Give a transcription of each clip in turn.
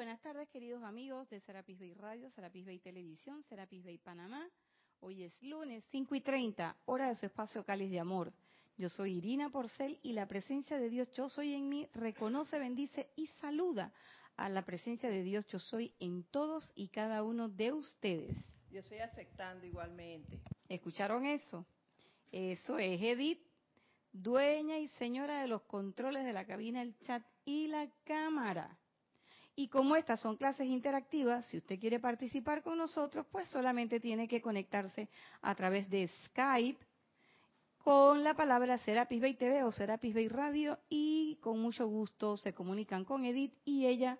buenas tardes, queridos amigos de Serapis Bay Radio, Serapis Bay Televisión, Serapis Bay Panamá. Hoy es lunes 5 y 30, hora de su espacio Cáliz de Amor. Yo soy Irina Porcel y la presencia de Dios Yo Soy en mí reconoce, bendice y saluda a la presencia de Dios Yo Soy en todos y cada uno de ustedes. Yo estoy aceptando igualmente. ¿Escucharon eso? Eso es Edith, dueña y señora de los controles de la cabina, el chat y la cámara. Y como estas son clases interactivas, si usted quiere participar con nosotros, pues solamente tiene que conectarse a través de Skype con la palabra Serapis Bay TV o Serapis Bay Radio y con mucho gusto se comunican con Edith y ella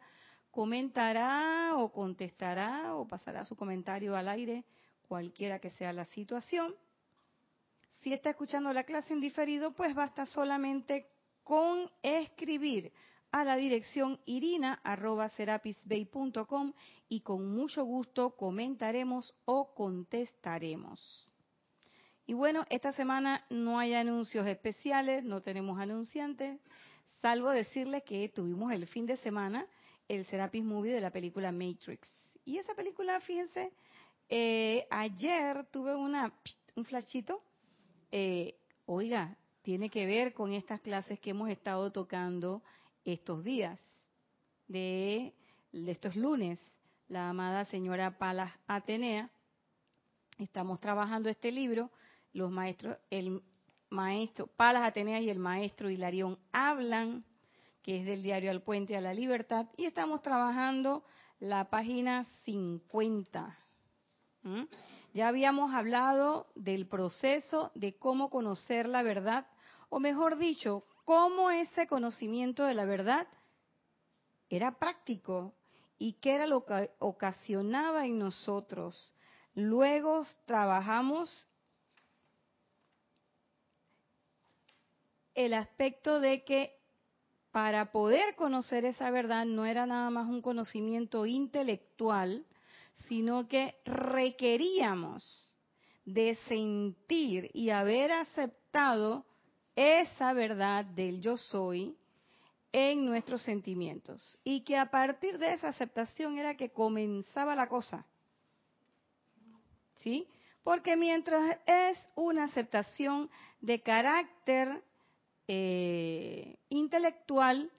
comentará o contestará o pasará su comentario al aire, cualquiera que sea la situación. Si está escuchando la clase en diferido, pues basta solamente con escribir a la dirección irina.serapisbay.com y con mucho gusto comentaremos o contestaremos. Y bueno, esta semana no hay anuncios especiales, no tenemos anunciantes, salvo decirles que tuvimos el fin de semana el Serapis Movie de la película Matrix. Y esa película, fíjense, eh, ayer tuve una, un flashito, eh, oiga, tiene que ver con estas clases que hemos estado tocando estos días, de, estos lunes, la amada señora Palas Atenea. Estamos trabajando este libro, los maestros, el maestro Palas Atenea y el maestro Hilarión hablan, que es del diario Al Puente a la Libertad, y estamos trabajando la página 50. ¿Mm? Ya habíamos hablado del proceso de cómo conocer la verdad, o mejor dicho, cómo ese conocimiento de la verdad era práctico y qué era lo que ocasionaba en nosotros. Luego trabajamos el aspecto de que para poder conocer esa verdad no era nada más un conocimiento intelectual, sino que requeríamos de sentir y haber aceptado esa verdad del yo soy en nuestros sentimientos y que a partir de esa aceptación era que comenzaba la cosa. ¿Sí? Porque mientras es una aceptación de carácter eh, intelectual,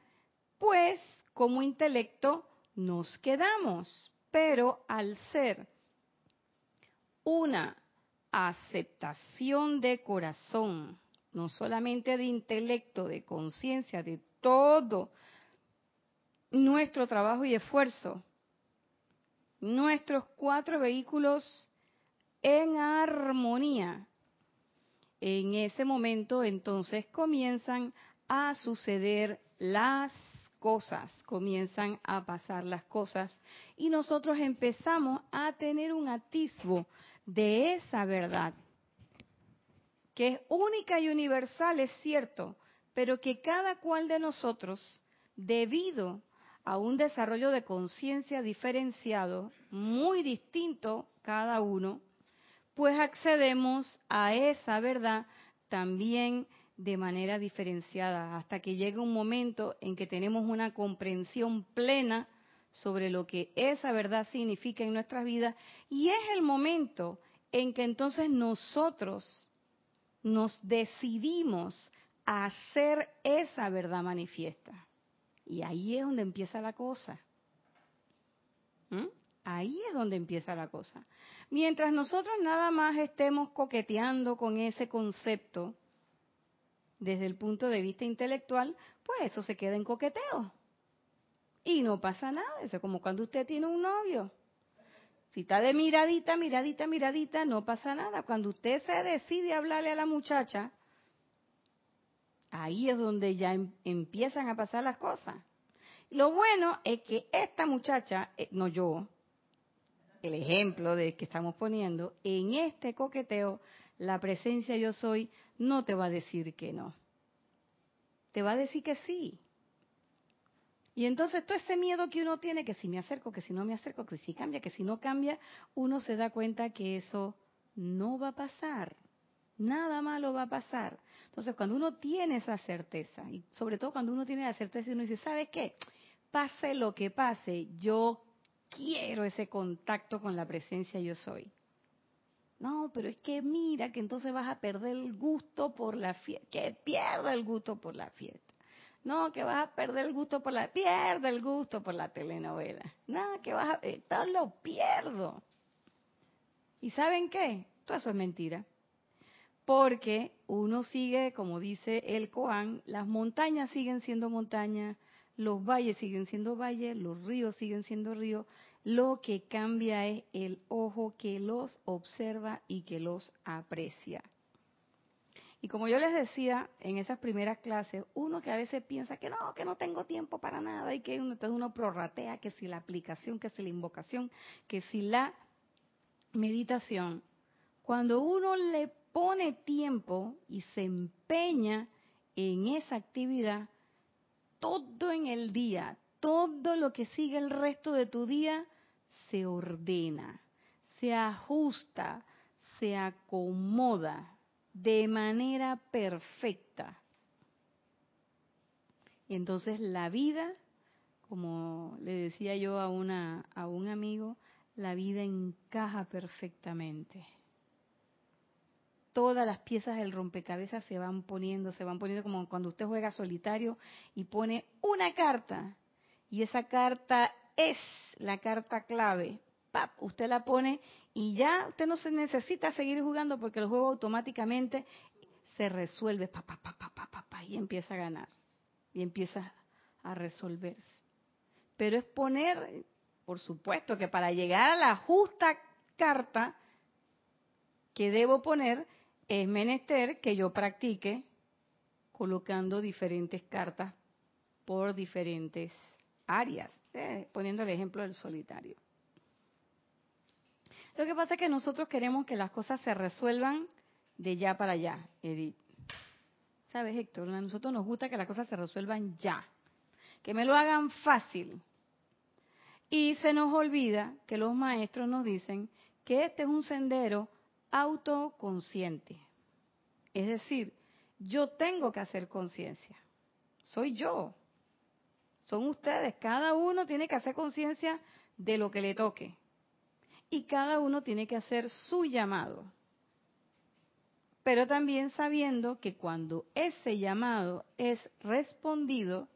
pues como intelecto nos quedamos. Pero al ser una aceptación de corazón, no solamente de intelecto, de conciencia, de todo nuestro trabajo y esfuerzo, nuestros cuatro vehículos en armonía. En ese momento entonces comienzan a suceder las cosas, comienzan a pasar las cosas y nosotros empezamos a tener un atisbo de esa verdad que es única y universal, es cierto, pero que cada cual de nosotros, debido a un desarrollo de conciencia diferenciado, muy distinto cada uno, pues accedemos a esa verdad también de manera diferenciada, hasta que llega un momento en que tenemos una comprensión plena sobre lo que esa verdad significa en nuestras vidas, y es el momento en que entonces nosotros nos decidimos a hacer esa verdad manifiesta. Y ahí es donde empieza la cosa. ¿Mm? Ahí es donde empieza la cosa. Mientras nosotros nada más estemos coqueteando con ese concepto desde el punto de vista intelectual, pues eso se queda en coqueteo. Y no pasa nada. Eso es como cuando usted tiene un novio. Si está de miradita, miradita, miradita, no pasa nada. Cuando usted se decide hablarle a la muchacha, ahí es donde ya em, empiezan a pasar las cosas. Lo bueno es que esta muchacha, eh, no yo, el ejemplo de que estamos poniendo, en este coqueteo, la presencia yo soy no te va a decir que no. Te va a decir que sí. Y entonces todo ese miedo que uno tiene, que si me acerco, que si no me acerco, que si cambia, que si no cambia, uno se da cuenta que eso no va a pasar. Nada malo va a pasar. Entonces cuando uno tiene esa certeza, y sobre todo cuando uno tiene la certeza y uno dice, ¿sabes qué? pase lo que pase, yo quiero ese contacto con la presencia yo soy. No, pero es que mira que entonces vas a perder el gusto por la fiesta, que pierda el gusto por la fiesta. No, que vas a perder el gusto por la, pierde el gusto por la telenovela. No, que vas a, eh, todo lo pierdo. ¿Y saben qué? Todo eso es mentira. Porque uno sigue, como dice el Koan, las montañas siguen siendo montañas, los valles siguen siendo valles, los ríos siguen siendo ríos, lo que cambia es el ojo que los observa y que los aprecia. Y como yo les decía en esas primeras clases, uno que a veces piensa que no, que no tengo tiempo para nada y que entonces uno prorratea que si la aplicación, que si la invocación, que si la meditación, cuando uno le pone tiempo y se empeña en esa actividad, todo en el día, todo lo que sigue el resto de tu día se ordena, se ajusta, se acomoda de manera perfecta. Y entonces la vida, como le decía yo a, una, a un amigo, la vida encaja perfectamente. Todas las piezas del rompecabezas se van poniendo, se van poniendo como cuando usted juega solitario y pone una carta y esa carta es la carta clave. Usted la pone y ya usted no se necesita seguir jugando porque el juego automáticamente se resuelve pa, pa, pa, pa, pa, pa, y empieza a ganar y empieza a resolverse. Pero es poner, por supuesto que para llegar a la justa carta que debo poner, es menester que yo practique colocando diferentes cartas por diferentes áreas, eh, poniendo el ejemplo del solitario. Lo que pasa es que nosotros queremos que las cosas se resuelvan de ya para allá, Edith. ¿Sabes, Héctor? A nosotros nos gusta que las cosas se resuelvan ya, que me lo hagan fácil. Y se nos olvida que los maestros nos dicen que este es un sendero autoconsciente. Es decir, yo tengo que hacer conciencia. Soy yo. Son ustedes. Cada uno tiene que hacer conciencia de lo que le toque y cada uno tiene que hacer su llamado. Pero también sabiendo que cuando ese llamado es respondido,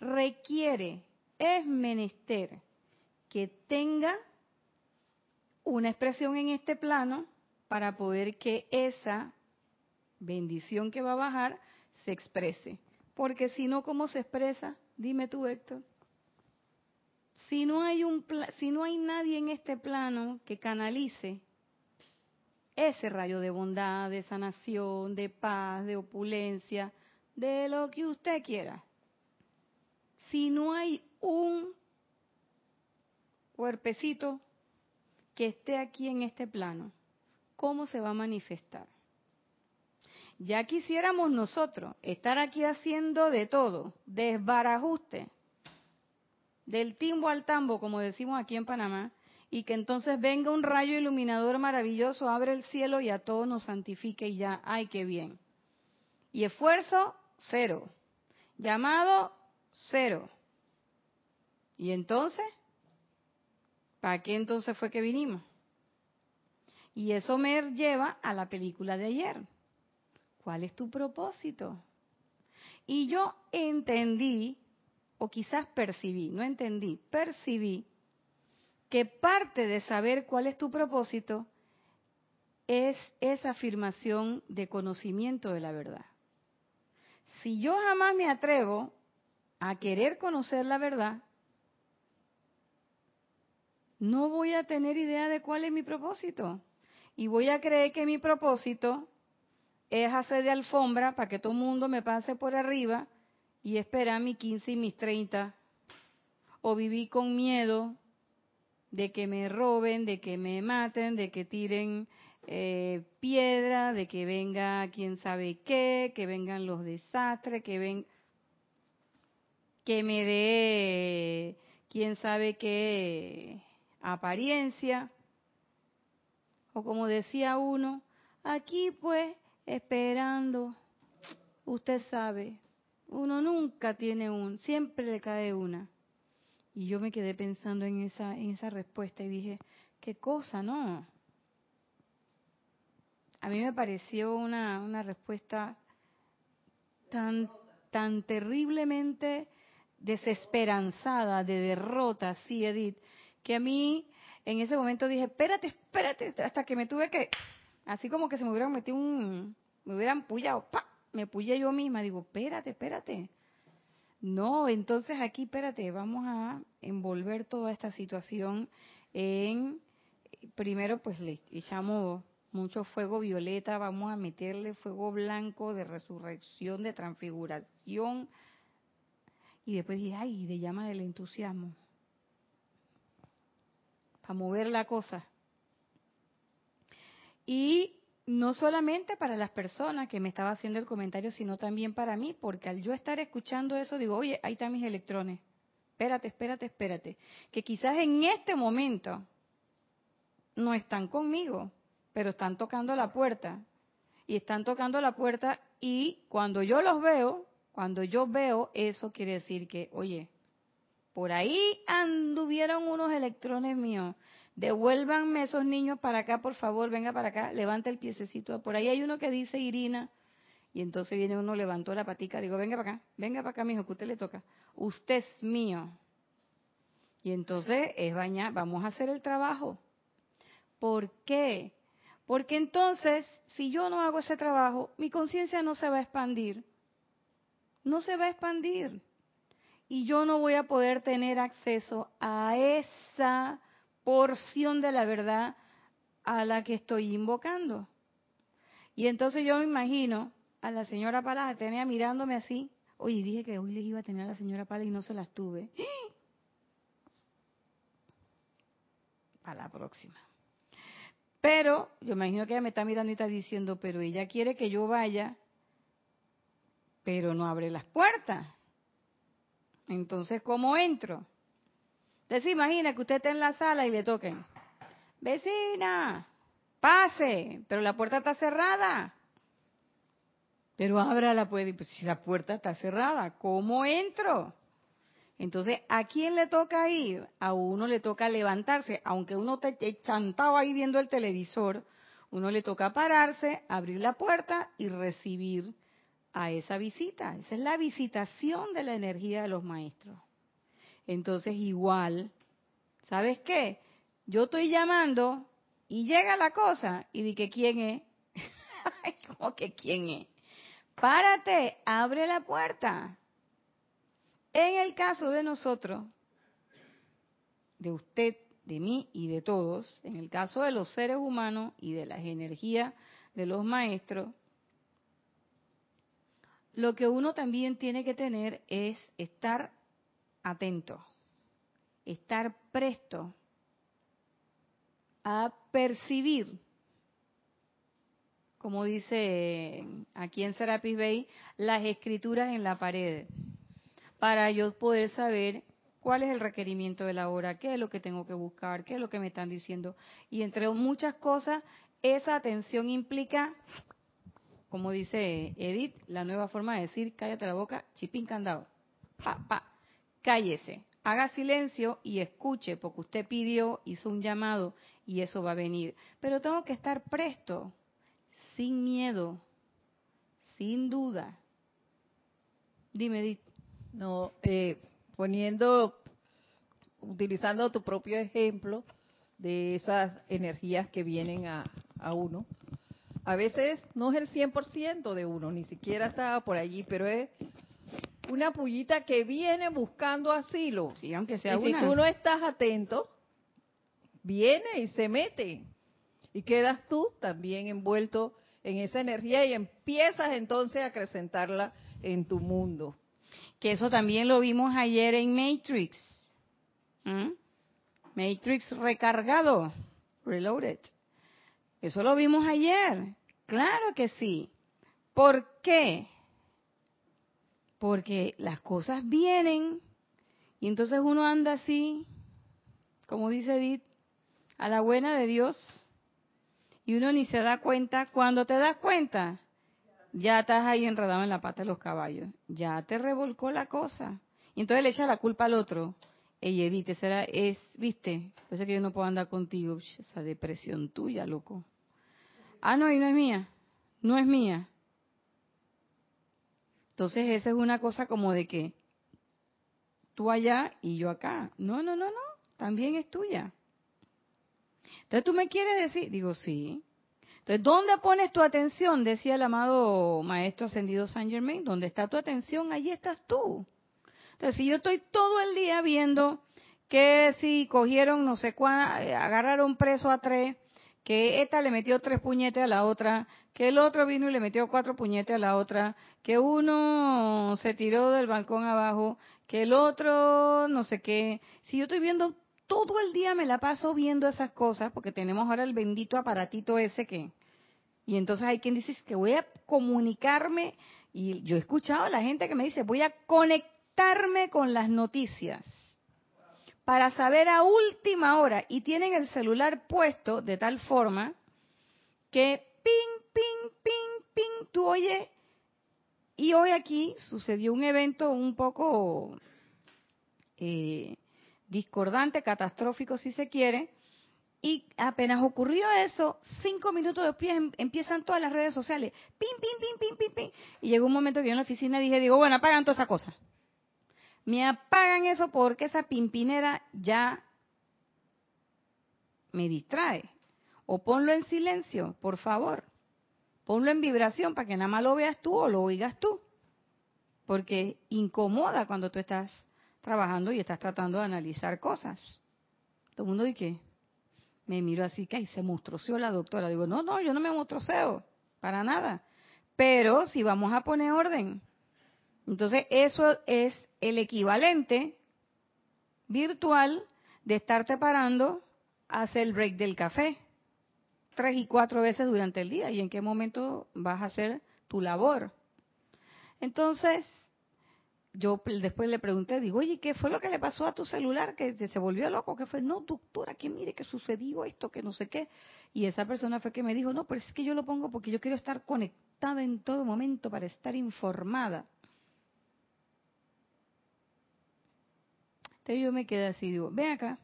requiere, es menester que tenga una expresión en este plano para poder que esa bendición que va a bajar se exprese. Porque si no, ¿cómo se expresa? Dime tú, Héctor. Si no hay un si no hay nadie en este plano que canalice ese rayo de bondad, de sanación, de paz, de opulencia, de lo que usted quiera. Si no hay un cuerpecito que esté aquí en este plano, ¿cómo se va a manifestar? Ya quisiéramos nosotros estar aquí haciendo de todo, desbarajuste, del timbo al tambo, como decimos aquí en Panamá, y que entonces venga un rayo iluminador maravilloso, abre el cielo y a todos nos santifique y ya, ay, qué bien. Y esfuerzo, cero. Llamado, cero. Y entonces, ¿para qué entonces fue que vinimos? Y eso me lleva a la película de ayer. ¿Cuál es tu propósito? Y yo entendí o quizás percibí, no entendí, percibí que parte de saber cuál es tu propósito es esa afirmación de conocimiento de la verdad. Si yo jamás me atrevo a querer conocer la verdad, no voy a tener idea de cuál es mi propósito. Y voy a creer que mi propósito es hacer de alfombra para que todo el mundo me pase por arriba y esperar mis 15 y mis 30. O viví con miedo de que me roben, de que me maten, de que tiren eh, piedra, de que venga quién sabe qué, que vengan los desastres, que ven que me dé quién sabe qué apariencia. O como decía uno, aquí pues esperando, usted sabe, uno nunca tiene un, siempre le cae una. Y yo me quedé pensando en esa, en esa respuesta y dije, qué cosa, ¿no? A mí me pareció una, una respuesta tan, tan terriblemente desesperanzada, de derrota, sí, Edith, que a mí en ese momento dije, espérate, espérate, hasta que me tuve que, así como que se me hubieran metido un, me hubieran pullado, ¡pa! Me pullé yo misma, digo, espérate, espérate. No, entonces aquí, espérate, vamos a envolver toda esta situación en, primero pues le echamos mucho fuego violeta, vamos a meterle fuego blanco de resurrección, de transfiguración, y después dije, ay, de llama del entusiasmo, para mover la cosa. Y no solamente para las personas que me estaba haciendo el comentario, sino también para mí, porque al yo estar escuchando eso digo, oye, ahí están mis electrones. Espérate, espérate, espérate. Que quizás en este momento no están conmigo, pero están tocando la puerta. Y están tocando la puerta y cuando yo los veo, cuando yo veo eso quiere decir que, oye, por ahí anduvieron unos electrones míos devuélvanme esos niños para acá, por favor, venga para acá, levanta el piececito. Por ahí hay uno que dice Irina, y entonces viene uno, levantó la patica, digo, venga para acá, venga para acá, mijo, que usted le toca. Usted es mío. Y entonces es bañar, vamos a hacer el trabajo. ¿Por qué? Porque entonces, si yo no hago ese trabajo, mi conciencia no se va a expandir. No se va a expandir. Y yo no voy a poder tener acceso a esa porción de la verdad a la que estoy invocando. Y entonces yo me imagino a la señora Pala tenía mirándome así. Oye, dije que hoy les iba a tener a la señora Pala y no se las tuve. Para la próxima. Pero yo me imagino que ella me está mirando y está diciendo, pero ella quiere que yo vaya, pero no abre las puertas. Entonces, ¿cómo entro? Usted imagina que usted está en la sala y le toquen, vecina, pase, pero la puerta está cerrada. Pero ábrala, puede, pues si la puerta está cerrada, ¿cómo entro? Entonces, ¿a quién le toca ir? A uno le toca levantarse, aunque uno esté chantado ahí viendo el televisor, uno le toca pararse, abrir la puerta y recibir a esa visita. Esa es la visitación de la energía de los maestros. Entonces igual, ¿sabes qué? Yo estoy llamando y llega la cosa y di que quién es. ¿Cómo que quién es? Párate, abre la puerta. En el caso de nosotros, de usted, de mí y de todos, en el caso de los seres humanos y de las energías de los maestros, lo que uno también tiene que tener es estar atento, estar presto a percibir, como dice aquí en Serapis Bay, las escrituras en la pared, para yo poder saber cuál es el requerimiento de la hora, qué es lo que tengo que buscar, qué es lo que me están diciendo. Y entre muchas cosas, esa atención implica, como dice Edith, la nueva forma de decir, cállate la boca, chipín candado. Pa, pa cállese, haga silencio y escuche, porque usted pidió, hizo un llamado y eso va a venir. Pero tengo que estar presto, sin miedo, sin duda. Dime, Edith. No, eh, poniendo, utilizando tu propio ejemplo de esas energías que vienen a, a uno. A veces no es el 100% de uno, ni siquiera está por allí, pero es una pullita que viene buscando asilo. Sí, aunque sea y si tú no estás atento, viene y se mete. Y quedas tú también envuelto en esa energía y empiezas entonces a acrecentarla en tu mundo. Que eso también lo vimos ayer en Matrix. ¿Mm? Matrix recargado, reloaded. Eso lo vimos ayer. Claro que sí. ¿Por qué? Porque las cosas vienen y entonces uno anda así, como dice Edith, a la buena de Dios y uno ni se da cuenta. Cuando te das cuenta, ya estás ahí enredado en la pata de los caballos, ya te revolcó la cosa. Y entonces le echa la culpa al otro. Ey, Edith, será, es, viste, parece que yo no puedo andar contigo, esa depresión tuya, loco. Ah, no, y no es mía, no es mía. Entonces esa es una cosa como de que tú allá y yo acá. No, no, no, no, también es tuya. Entonces tú me quieres decir, digo, sí. Entonces, ¿dónde pones tu atención? Decía el amado Maestro Ascendido San Germain, ¿dónde está tu atención? Allí estás tú. Entonces, si yo estoy todo el día viendo que si cogieron no sé cuánto, eh, agarraron preso a tres, que esta le metió tres puñetes a la otra, que el otro vino y le metió cuatro puñetes a la otra, que uno se tiró del balcón abajo, que el otro no sé qué. Si yo estoy viendo todo el día me la paso viendo esas cosas, porque tenemos ahora el bendito aparatito ese que... Y entonces hay quien dice que voy a comunicarme, y yo he escuchado a la gente que me dice, voy a conectar con las noticias para saber a última hora y tienen el celular puesto de tal forma que ping, ping, ping, ping, tú oyes. Y hoy aquí sucedió un evento un poco eh, discordante, catastrófico si se quiere, y apenas ocurrió eso, cinco minutos después em, empiezan todas las redes sociales, ping, ping, ping, ping, ping, ping. Y llegó un momento que yo en la oficina dije, digo, bueno, apagan toda esa cosa me apagan eso porque esa pimpinera ya me distrae. O ponlo en silencio, por favor. Ponlo en vibración para que nada más lo veas tú o lo oigas tú. Porque incomoda cuando tú estás trabajando y estás tratando de analizar cosas. Todo el mundo dice, me miro así, que ahí se monstruoseó la doctora. Digo, no, no, yo no me monstruoseo, para nada. Pero si vamos a poner orden, entonces eso es el equivalente virtual de estarte parando a hacer el break del café tres y cuatro veces durante el día y en qué momento vas a hacer tu labor. Entonces, yo después le pregunté, digo, oye, ¿qué fue lo que le pasó a tu celular? Que se volvió loco, que fue, no, doctora, que mire que sucedió esto, que no sé qué. Y esa persona fue que me dijo, no, pero es que yo lo pongo porque yo quiero estar conectada en todo momento para estar informada. Entonces yo me quedé así, digo, ven acá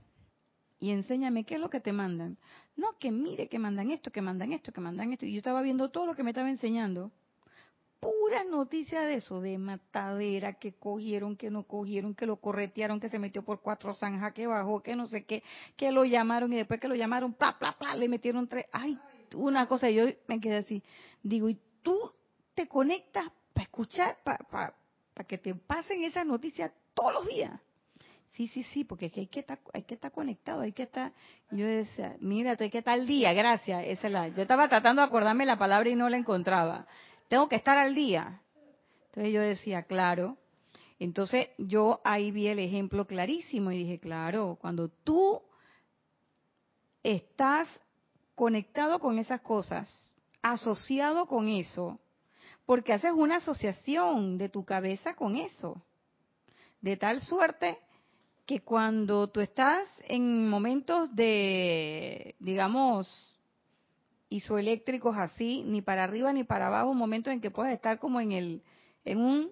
y enséñame qué es lo que te mandan. No, que mire que mandan esto, que mandan esto, que mandan esto. Y yo estaba viendo todo lo que me estaba enseñando. Pura noticia de eso, de matadera, que cogieron, que no cogieron, que lo corretearon, que se metió por cuatro zanjas, que bajó, que no sé qué, que lo llamaron y después que lo llamaron, pla, pla, pla, le metieron tres. Ay, una cosa, y yo me quedé así. Digo, ¿y tú te conectas para escuchar, para, para que te pasen esas noticias todos los días? Sí, sí, sí, porque hay que estar, hay que estar conectado, hay que estar. Yo decía, mira, tú hay que estar al día, gracias. Esa la, yo estaba tratando de acordarme la palabra y no la encontraba. Tengo que estar al día. Entonces yo decía, claro. Entonces yo ahí vi el ejemplo clarísimo y dije, claro, cuando tú estás conectado con esas cosas, asociado con eso, porque haces una asociación de tu cabeza con eso, de tal suerte que cuando tú estás en momentos de, digamos, isoeléctricos así, ni para arriba ni para abajo, momentos en que puedes estar como en el, en un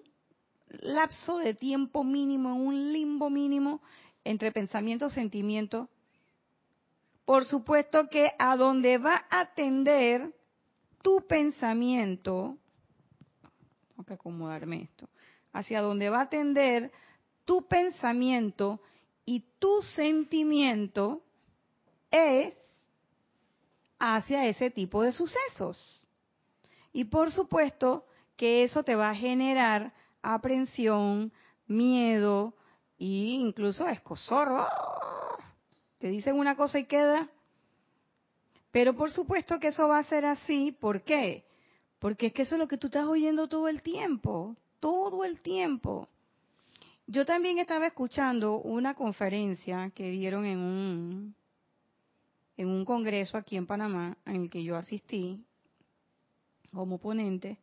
lapso de tiempo mínimo, en un limbo mínimo entre pensamiento sentimiento, por supuesto que a donde va a atender tu pensamiento, tengo que acomodarme esto, hacia donde va a atender tu pensamiento y tu sentimiento es hacia ese tipo de sucesos. Y por supuesto que eso te va a generar aprensión, miedo e incluso escosor. ¡Oh! Te dicen una cosa y queda. Pero por supuesto que eso va a ser así. ¿Por qué? Porque es que eso es lo que tú estás oyendo todo el tiempo. Todo el tiempo. Yo también estaba escuchando una conferencia que dieron en un, en un congreso aquí en Panamá, en el que yo asistí como ponente,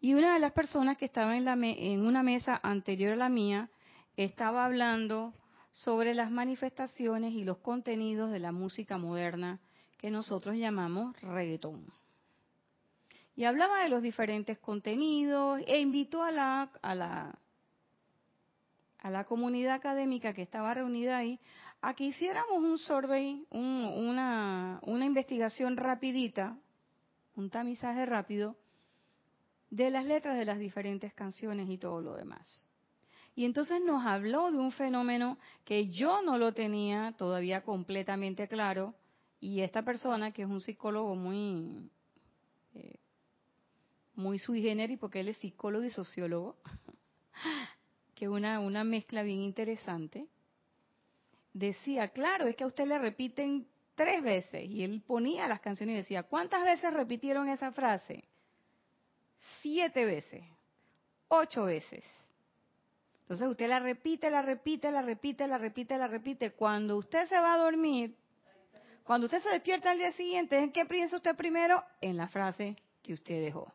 y una de las personas que estaba en, la en una mesa anterior a la mía estaba hablando sobre las manifestaciones y los contenidos de la música moderna que nosotros llamamos reggaetón. Y hablaba de los diferentes contenidos e invitó a la, a la a la comunidad académica que estaba reunida ahí a que hiciéramos un survey, una, investigación rapidita, un tamizaje rápido de las letras de las diferentes canciones y todo lo demás. Y entonces nos habló de un fenómeno que yo no lo tenía todavía completamente claro, y esta persona, que es un psicólogo muy, eh, muy sui generis, porque él es psicólogo y sociólogo, que una, una mezcla bien interesante, decía, claro, es que a usted le repiten tres veces, y él ponía las canciones y decía, ¿cuántas veces repitieron esa frase? Siete veces, ocho veces. Entonces usted la repite, la repite, la repite, la repite, la repite. Cuando usted se va a dormir, cuando usted se despierta al día siguiente, ¿en qué piensa usted primero? En la frase que usted dejó.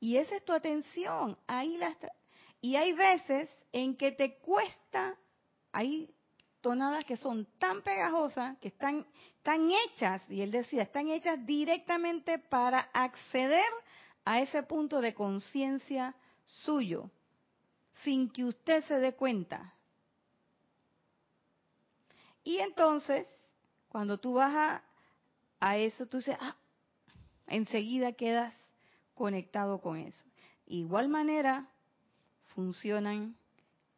Y esa es tu atención. Ahí las y hay veces en que te cuesta, hay tonadas que son tan pegajosas, que están tan hechas, y él decía, están hechas directamente para acceder a ese punto de conciencia suyo sin que usted se dé cuenta. Y entonces, cuando tú vas a, eso, tú dices, ah, enseguida quedas conectado con eso. Igual manera funcionan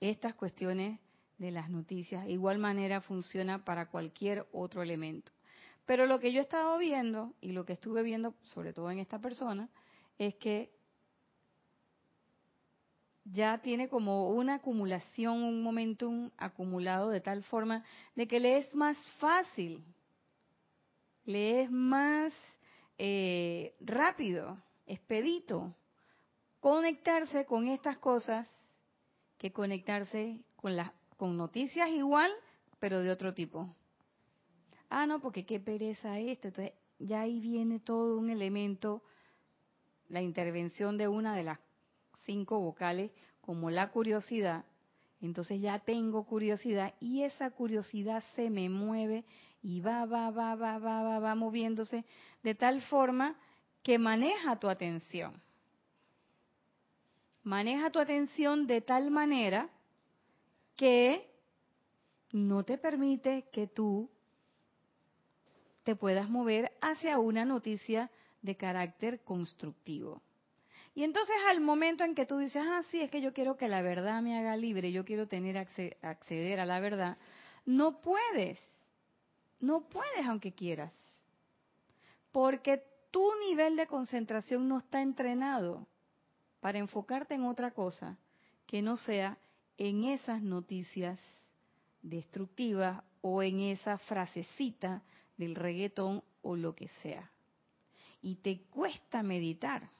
estas cuestiones de las noticias, igual manera funciona para cualquier otro elemento. Pero lo que yo he estado viendo y lo que estuve viendo, sobre todo en esta persona, es que ya tiene como una acumulación, un momentum acumulado de tal forma de que le es más fácil, le es más eh, rápido, expedito conectarse con estas cosas que conectarse con las con noticias igual, pero de otro tipo. Ah, no, porque qué pereza esto. Entonces, ya ahí viene todo un elemento, la intervención de una de las cinco vocales como la curiosidad, entonces ya tengo curiosidad y esa curiosidad se me mueve y va, va, va, va, va, va, va moviéndose de tal forma que maneja tu atención. Maneja tu atención de tal manera que no te permite que tú te puedas mover hacia una noticia de carácter constructivo. Y entonces al momento en que tú dices, ah, sí, es que yo quiero que la verdad me haga libre, yo quiero tener acceder a la verdad, no puedes, no puedes aunque quieras, porque tu nivel de concentración no está entrenado para enfocarte en otra cosa que no sea en esas noticias destructivas o en esa frasecita del reggaetón o lo que sea. Y te cuesta meditar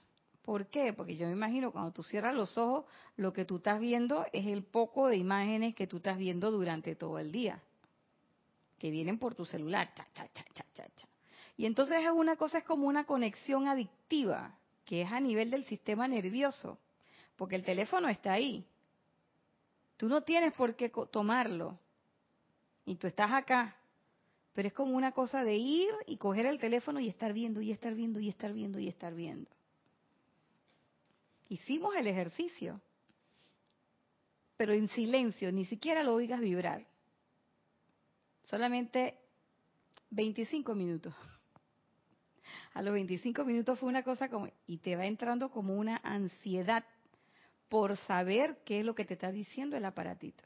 ¿Por qué? Porque yo me imagino cuando tú cierras los ojos, lo que tú estás viendo es el poco de imágenes que tú estás viendo durante todo el día, que vienen por tu celular. y entonces es una cosa, es como una conexión adictiva, es a nivel del sistema nervioso, porque el teléfono está ahí. Tú no tienes por qué tomarlo. Y tú estás acá. Pero es como una cosa de ir y coger el teléfono y estar viendo, y estar viendo, y estar viendo, y estar viendo. Hicimos el ejercicio, pero en silencio, ni siquiera lo oigas vibrar. Solamente 25 minutos. A los 25 minutos fue una cosa como, y te va entrando como una ansiedad por saber qué es lo que te está diciendo el aparatito.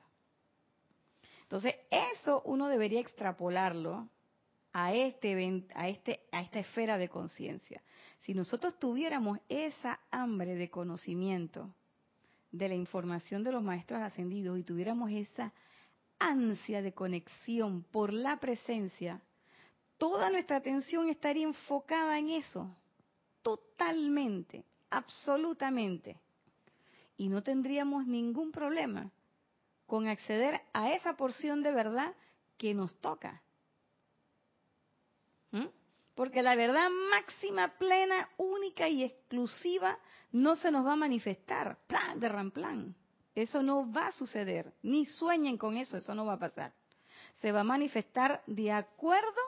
Entonces, eso uno debería extrapolarlo a este a este a esta esfera de conciencia. Si nosotros tuviéramos esa hambre de conocimiento de la información de los maestros ascendidos y tuviéramos esa ansia de conexión por la presencia, toda nuestra atención estaría enfocada en eso, totalmente, absolutamente. Y no tendríamos ningún problema con acceder a esa porción de verdad que nos toca. ¿Mm? Porque la verdad máxima, plena, única y exclusiva no se nos va a manifestar. Plan de ramplan. Eso no va a suceder. Ni sueñen con eso, eso no va a pasar. Se va a manifestar de acuerdo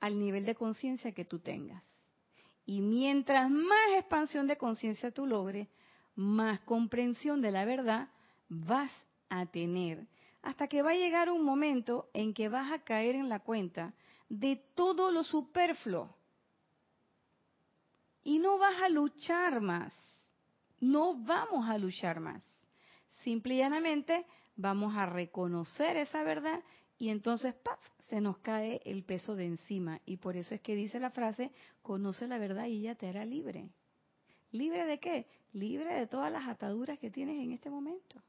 al nivel de conciencia que tú tengas. Y mientras más expansión de conciencia tú logres, más comprensión de la verdad vas a tener, hasta que va a llegar un momento en que vas a caer en la cuenta de todo lo superfluo. Y no vas a luchar más. No vamos a luchar más. Simple y llanamente vamos a reconocer esa verdad y entonces ¡paf! se nos cae el peso de encima. Y por eso es que dice la frase, conoce la verdad y ella te hará libre. ¿Libre de qué? Libre de todas las ataduras que tienes en este momento.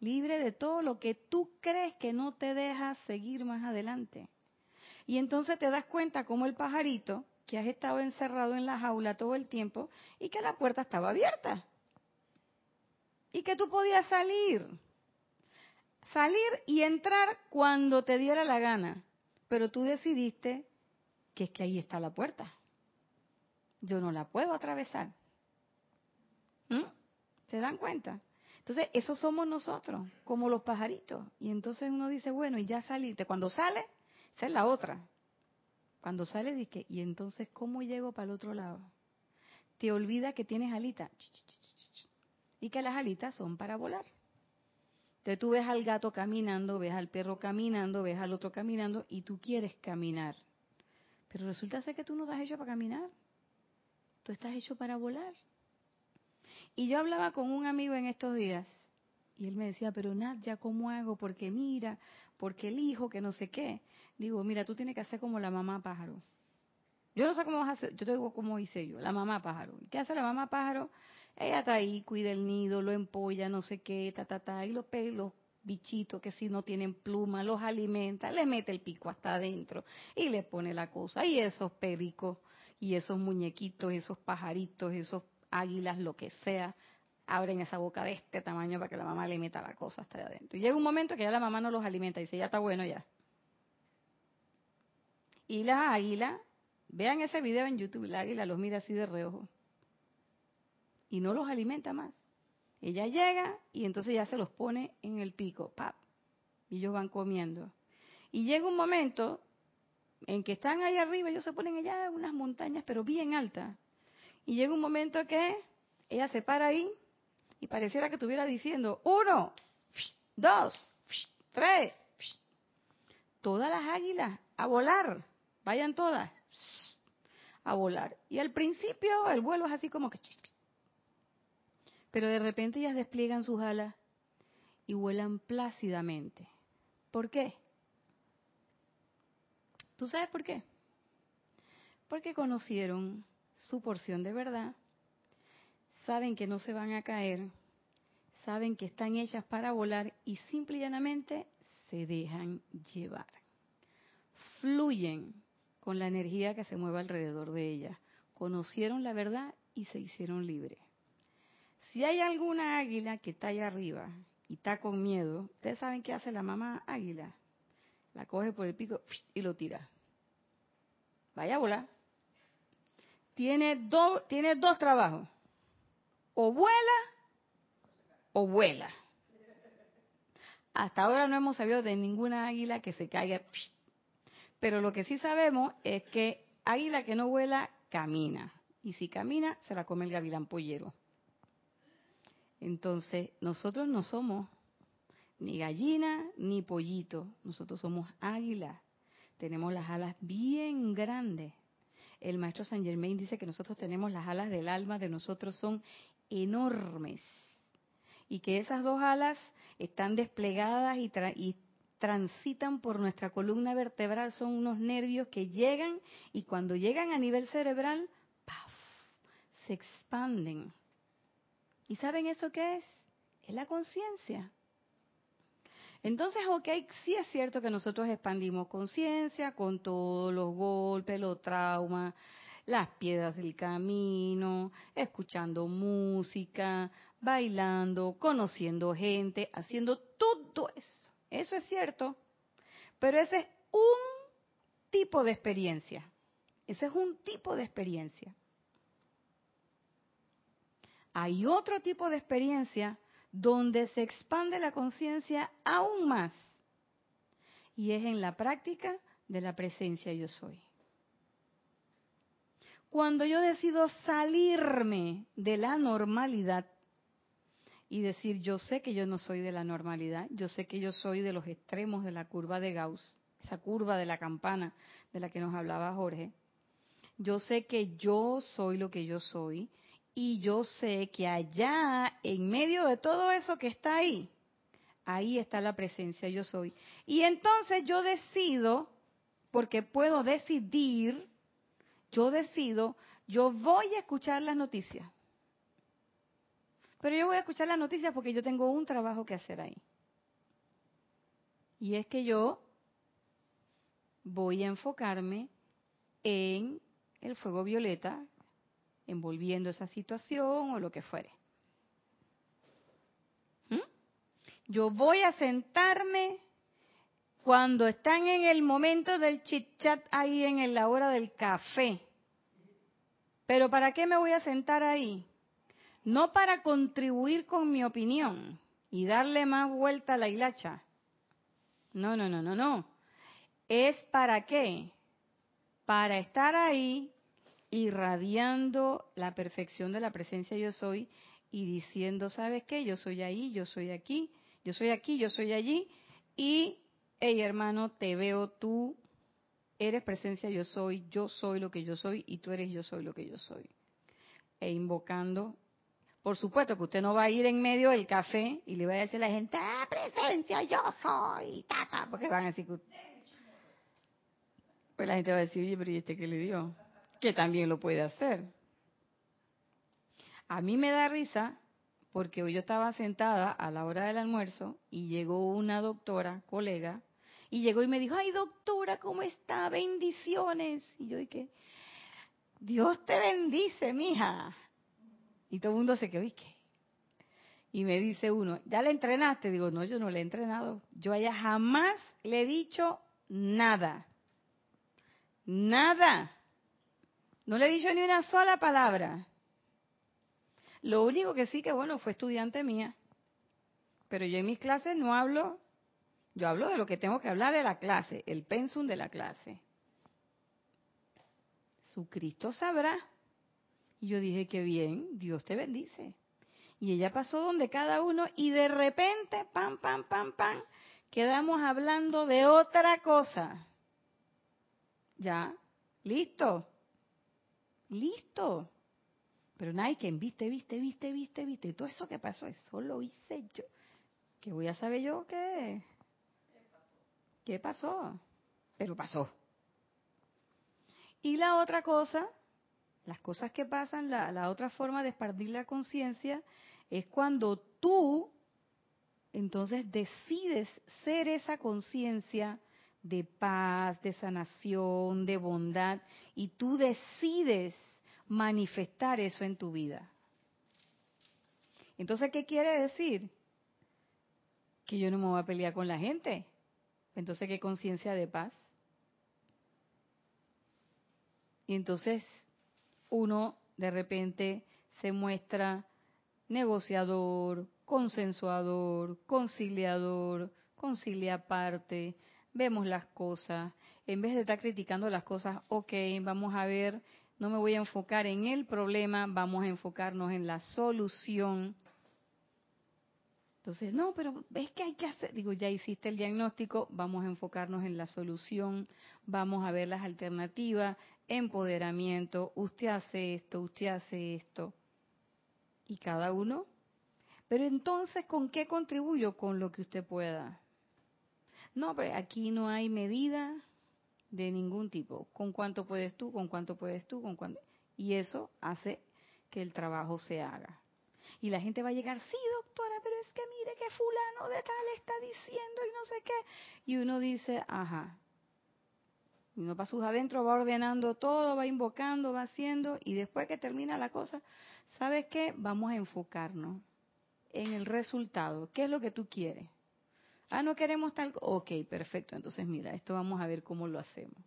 Libre de todo lo que tú crees que no te deja seguir más adelante. Y entonces te das cuenta como el pajarito, que has estado encerrado en la jaula todo el tiempo y que la puerta estaba abierta. Y que tú podías salir. Salir y entrar cuando te diera la gana. Pero tú decidiste que es que ahí está la puerta. Yo no la puedo atravesar. ¿Mm? ¿Se dan cuenta? Entonces, eso somos nosotros, como los pajaritos. Y entonces uno dice, bueno, y ya saliste. Cuando sale, esa es la otra. Cuando sale, dice, ¿y entonces cómo llego para el otro lado? Te olvida que tienes alitas. Y que las alitas son para volar. Entonces tú ves al gato caminando, ves al perro caminando, ves al otro caminando y tú quieres caminar. Pero resulta ser que tú no estás hecho para caminar. Tú estás hecho para volar. Y yo hablaba con un amigo en estos días y él me decía, pero ya ¿cómo hago? Porque mira, porque el hijo, que no sé qué. Digo, mira, tú tienes que hacer como la mamá pájaro. Yo no sé cómo vas a hacer, yo te digo cómo hice yo, la mamá pájaro. ¿Qué hace la mamá pájaro? Ella está ahí, cuida el nido, lo empolla, no sé qué, ta, ta, ta, y los, los bichitos que si no tienen pluma, los alimenta, le mete el pico hasta adentro y le pone la cosa. Y esos pericos y esos muñequitos, esos pajaritos, esos águilas, lo que sea, abren esa boca de este tamaño para que la mamá le meta la cosa hasta adentro. Y llega un momento que ya la mamá no los alimenta y dice, ya está bueno ya. Y la águila, vean ese video en YouTube, la águila los mira así de reojo. Y no los alimenta más. Ella llega y entonces ya se los pone en el pico, ¡pap! Y ellos van comiendo. Y llega un momento en que están ahí arriba, ellos se ponen allá en unas montañas, pero bien altas. Y llega un momento que ella se para ahí y pareciera que estuviera diciendo, uno, dos, tres, todas las águilas a volar, vayan todas a volar. Y al principio el vuelo es así como que... Pero de repente ellas despliegan sus alas y vuelan plácidamente. ¿Por qué? ¿Tú sabes por qué? Porque conocieron su porción de verdad, saben que no se van a caer, saben que están hechas para volar y simple y llanamente se dejan llevar. Fluyen con la energía que se mueve alrededor de ellas. Conocieron la verdad y se hicieron libres. Si hay alguna águila que está allá arriba y está con miedo, ustedes saben qué hace la mamá águila la coge por el pico y lo tira. Vaya a volar. Tiene, dos tiene dos trabajos. O vuela o vuela. Hasta ahora no hemos sabido de ninguna águila que se caiga. Pero lo que sí sabemos es que águila que no vuela, camina. Y si camina, se la come el gavilán pollero. Entonces, nosotros no somos ni gallina ni pollito, nosotros somos águila. Tenemos las alas bien grandes. El maestro Saint Germain dice que nosotros tenemos las alas del alma de nosotros son enormes y que esas dos alas están desplegadas y, y transitan por nuestra columna vertebral, son unos nervios que llegan y cuando llegan a nivel cerebral, ¡paf! se expanden. ¿Y saben eso qué es? Es la conciencia. Entonces, ok, sí es cierto que nosotros expandimos conciencia con todos los golpes, los traumas, las piedras del camino, escuchando música, bailando, conociendo gente, haciendo todo eso. Eso es cierto. Pero ese es un tipo de experiencia. Ese es un tipo de experiencia. Hay otro tipo de experiencia donde se expande la conciencia aún más. Y es en la práctica de la presencia yo soy. Cuando yo decido salirme de la normalidad y decir, yo sé que yo no soy de la normalidad, yo sé que yo soy de los extremos de la curva de Gauss, esa curva de la campana de la que nos hablaba Jorge. Yo sé que yo soy lo que yo soy y yo sé que allá, en medio de todo eso que está ahí, ahí está la presencia yo soy. Y entonces yo decido, porque puedo decidir, yo decido, yo voy a escuchar las noticias. Pero yo voy a escuchar las noticias porque yo tengo un trabajo que hacer ahí. Y es que yo voy a enfocarme en el fuego violeta, envolviendo esa situación o lo que fuere. ¿Mm? Yo voy a sentarme cuando están en el momento del chit chat ahí en la hora del café. Pero ¿para qué me voy a sentar ahí? no para contribuir con mi opinión y darle más vuelta a la hilacha. No, no, no, no, no. Es para qué? Para estar ahí irradiando la perfección de la presencia yo soy y diciendo, ¿sabes qué? Yo soy ahí, yo soy aquí, yo soy aquí, yo soy allí y, hey hermano, te veo tú, eres presencia yo soy, yo soy lo que yo soy y tú eres yo soy lo que yo soy. E invocando por supuesto que usted no va a ir en medio del café y le va a decir a la gente, ah, presencia, yo soy, tata, porque van a decir que... Pues la gente va a decir, oye, pero ¿y este qué le dio? Que también lo puede hacer. A mí me da risa porque hoy yo estaba sentada a la hora del almuerzo y llegó una doctora, colega, y llegó y me dijo, ay doctora, ¿cómo está? Bendiciones. Y yo dije, Dios te bendice, mija. Y todo el mundo se quedó, ¿y qué? Y me dice uno, ¿ya le entrenaste? Digo, no, yo no le he entrenado. Yo a ella jamás le he dicho nada. Nada. No le he dicho ni una sola palabra. Lo único que sí que, bueno, fue estudiante mía. Pero yo en mis clases no hablo, yo hablo de lo que tengo que hablar de la clase, el pensum de la clase. Su Cristo sabrá. Y yo dije, qué bien, Dios te bendice. Y ella pasó donde cada uno y de repente, pam, pam, pam, pam, quedamos hablando de otra cosa. Ya, listo, listo. Pero nadie viste, viste, viste, viste, viste. Todo eso que pasó, eso lo hice yo. ¿Qué voy a saber yo qué? ¿Qué pasó? Pero pasó. Y la otra cosa las cosas que pasan, la, otra forma de expandir la conciencia es cuando tú entonces decides ser esa conciencia de paz, de sanación, de bondad, y tú decides manifestar eso en tu vida. Entonces, ¿qué quiere decir? Que yo no me voy a pelear con la gente. Entonces, ¿qué conciencia de paz? Y entonces, uno de repente se muestra negociador, consensuador, conciliador, concilia aparte, vemos las cosas, en vez de estar criticando las cosas, ok, vamos a ver, no me voy a enfocar en el problema, vamos a enfocarnos en la solución. Entonces, no, pero es que hay que hacer, digo, ya hiciste el diagnóstico, vamos a enfocarnos en la solución, vamos a ver las alternativas, empoderamiento, usted hace esto, usted hace esto. Y cada uno. Pero entonces, ¿con qué contribuyo? Con lo que usted pueda. No, pero aquí no hay medida de ningún tipo. ¿Con cuánto puedes tú? ¿Con cuánto puedes tú? ¿Con cuánto? Y eso hace que el trabajo se haga. Y la gente va a llegar, sí, doctora, pero es que mire que fulano de tal está diciendo y no sé qué. Y uno dice, ajá, y uno para sus adentro va ordenando todo, va invocando, va haciendo, y después que termina la cosa, ¿sabes qué? Vamos a enfocarnos en el resultado. ¿Qué es lo que tú quieres? Ah, no queremos tal. Ok, perfecto. Entonces, mira, esto vamos a ver cómo lo hacemos.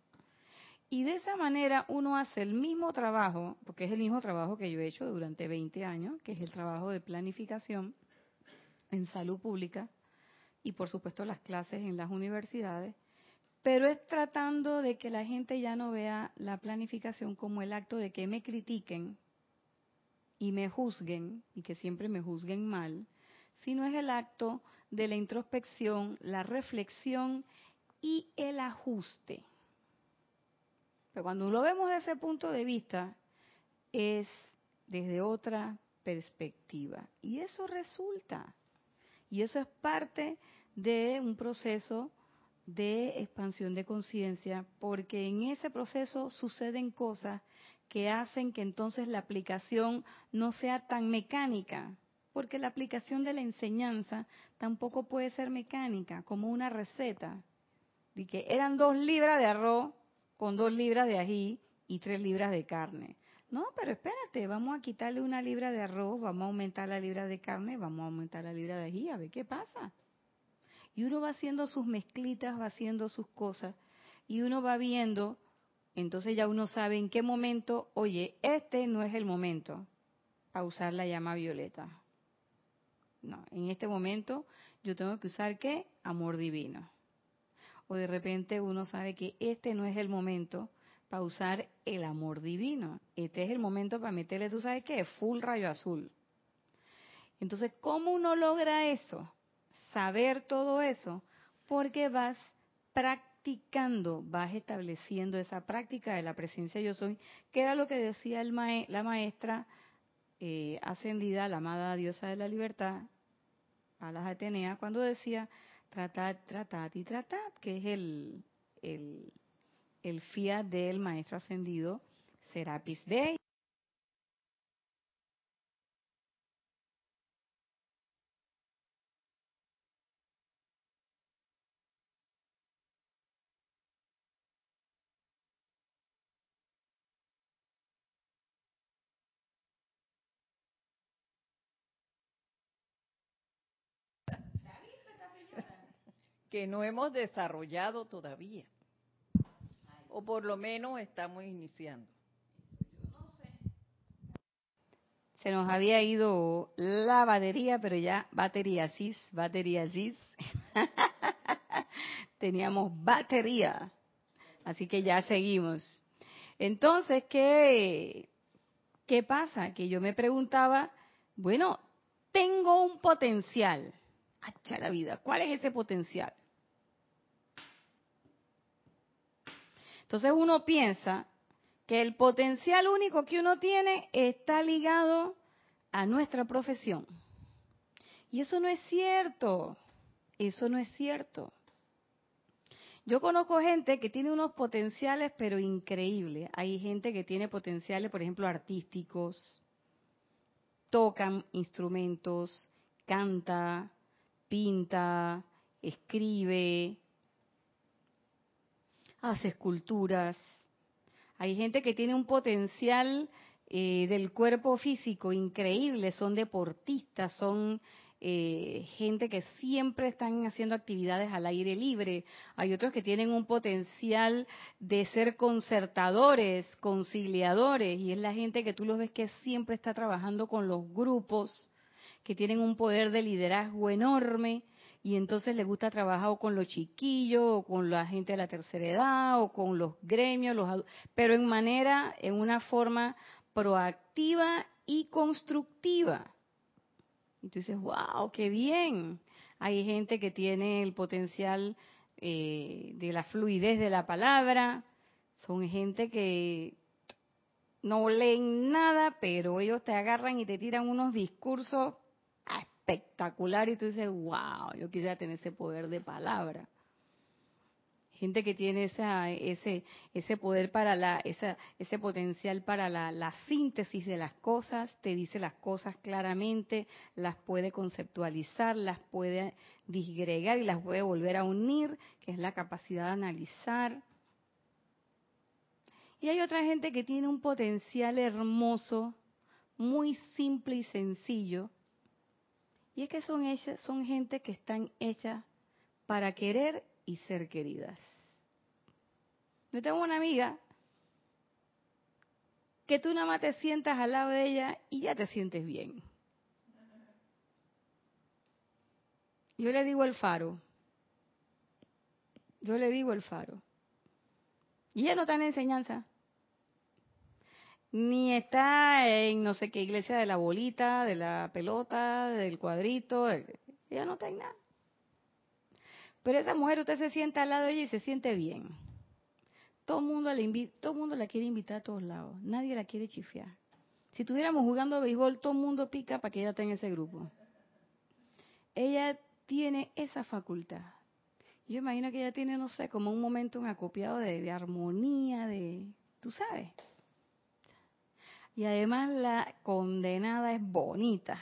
Y de esa manera uno hace el mismo trabajo, porque es el mismo trabajo que yo he hecho durante 20 años, que es el trabajo de planificación en salud pública y por supuesto las clases en las universidades pero es tratando de que la gente ya no vea la planificación como el acto de que me critiquen y me juzguen y que siempre me juzguen mal, sino es el acto de la introspección, la reflexión y el ajuste. Pero cuando lo vemos desde ese punto de vista, es desde otra perspectiva. Y eso resulta. Y eso es parte de un proceso de expansión de conciencia, porque en ese proceso suceden cosas que hacen que entonces la aplicación no sea tan mecánica, porque la aplicación de la enseñanza tampoco puede ser mecánica, como una receta. De que eran dos libras de arroz con dos libras de ají y tres libras de carne. No, pero espérate, vamos a quitarle una libra de arroz, vamos a aumentar la libra de carne, vamos a aumentar la libra de ají, a ver qué pasa. Y uno va haciendo sus mezclitas, va haciendo sus cosas, y uno va viendo, entonces ya uno sabe en qué momento, oye, este no es el momento para usar la llama violeta. No, en este momento yo tengo que usar qué? Amor divino. O de repente uno sabe que este no es el momento para usar el amor divino. Este es el momento para meterle, tú sabes qué, full rayo azul. Entonces, ¿cómo uno logra eso? Saber todo eso, porque vas practicando, vas estableciendo esa práctica de la presencia yo soy, que era lo que decía el la maestra eh, ascendida, la amada diosa de la libertad, a las Atenea, cuando decía, tratad, tratad y tratad, que es el, el el fiat del maestro ascendido Serapis Bey. Que no hemos desarrollado todavía o por lo menos estamos iniciando. Se nos había ido la batería, pero ya batería cis, batería cis. Teníamos batería. Así que ya seguimos. Entonces, ¿qué, ¿qué pasa? Que yo me preguntaba, bueno, tengo un potencial. Hacha la vida, ¿cuál es ese potencial? Entonces uno piensa que el potencial único que uno tiene está ligado a nuestra profesión. Y eso no es cierto. Eso no es cierto. Yo conozco gente que tiene unos potenciales, pero increíbles. Hay gente que tiene potenciales, por ejemplo, artísticos, tocan instrumentos, canta, pinta, escribe, hace esculturas. Hay gente que tiene un potencial eh, del cuerpo físico increíble, son deportistas, son eh, gente que siempre están haciendo actividades al aire libre. Hay otros que tienen un potencial de ser concertadores, conciliadores, y es la gente que tú los ves que siempre está trabajando con los grupos, que tienen un poder de liderazgo enorme y entonces le gusta trabajar o con los chiquillos, o con la gente de la tercera edad, o con los gremios, los pero en manera, en una forma proactiva y constructiva. Y tú dices, wow, qué bien. Hay gente que tiene el potencial eh, de la fluidez de la palabra, son gente que no leen nada, pero ellos te agarran y te tiran unos discursos espectacular y tú dices, wow, yo quisiera tener ese poder de palabra. Gente que tiene ese, ese poder para la, esa, ese potencial para la, la síntesis de las cosas, te dice las cosas claramente, las puede conceptualizar, las puede disgregar y las puede volver a unir, que es la capacidad de analizar. Y hay otra gente que tiene un potencial hermoso, muy simple y sencillo, y es que son, ellas, son gente que están hechas para querer y ser queridas. Yo tengo una amiga que tú nada más te sientas al lado de ella y ya te sientes bien. Yo le digo el faro. Yo le digo el faro. Y ella no está en enseñanza. Ni está en no sé qué iglesia de la bolita, de la pelota, del cuadrito, ella no está en nada. Pero esa mujer usted se sienta al lado de ella y se siente bien. Todo el mundo, le todo mundo la quiere invitar a todos lados, nadie la quiere chifear. Si estuviéramos jugando a béisbol, todo el mundo pica para que ella esté en ese grupo. Ella tiene esa facultad. Yo imagino que ella tiene, no sé, como un momento un acopiado de, de armonía, de, tú sabes. Y además la condenada es bonita.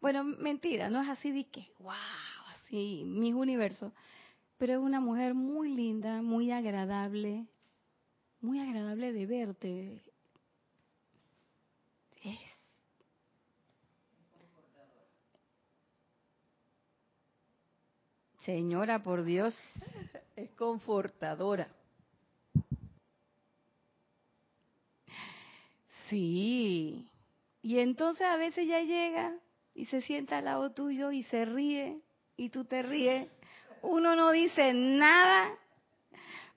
Bueno, mentira, no es así de que, wow, así, mis universos. Pero es una mujer muy linda, muy agradable, muy agradable de verte. Es. Señora, por Dios. Es confortadora. Sí. Y entonces a veces ya llega y se sienta al lado tuyo y se ríe y tú te ríes. Uno no dice nada,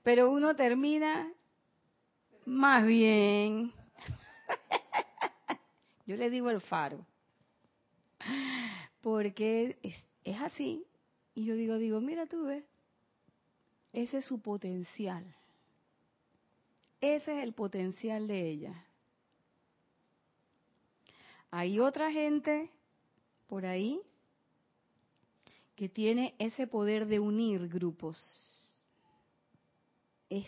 pero uno termina más bien. Yo le digo el faro. Porque es, es así. Y yo digo, digo, mira tú ves, ese es su potencial. Ese es el potencial de ella. Hay otra gente por ahí que tiene ese poder de unir grupos. Es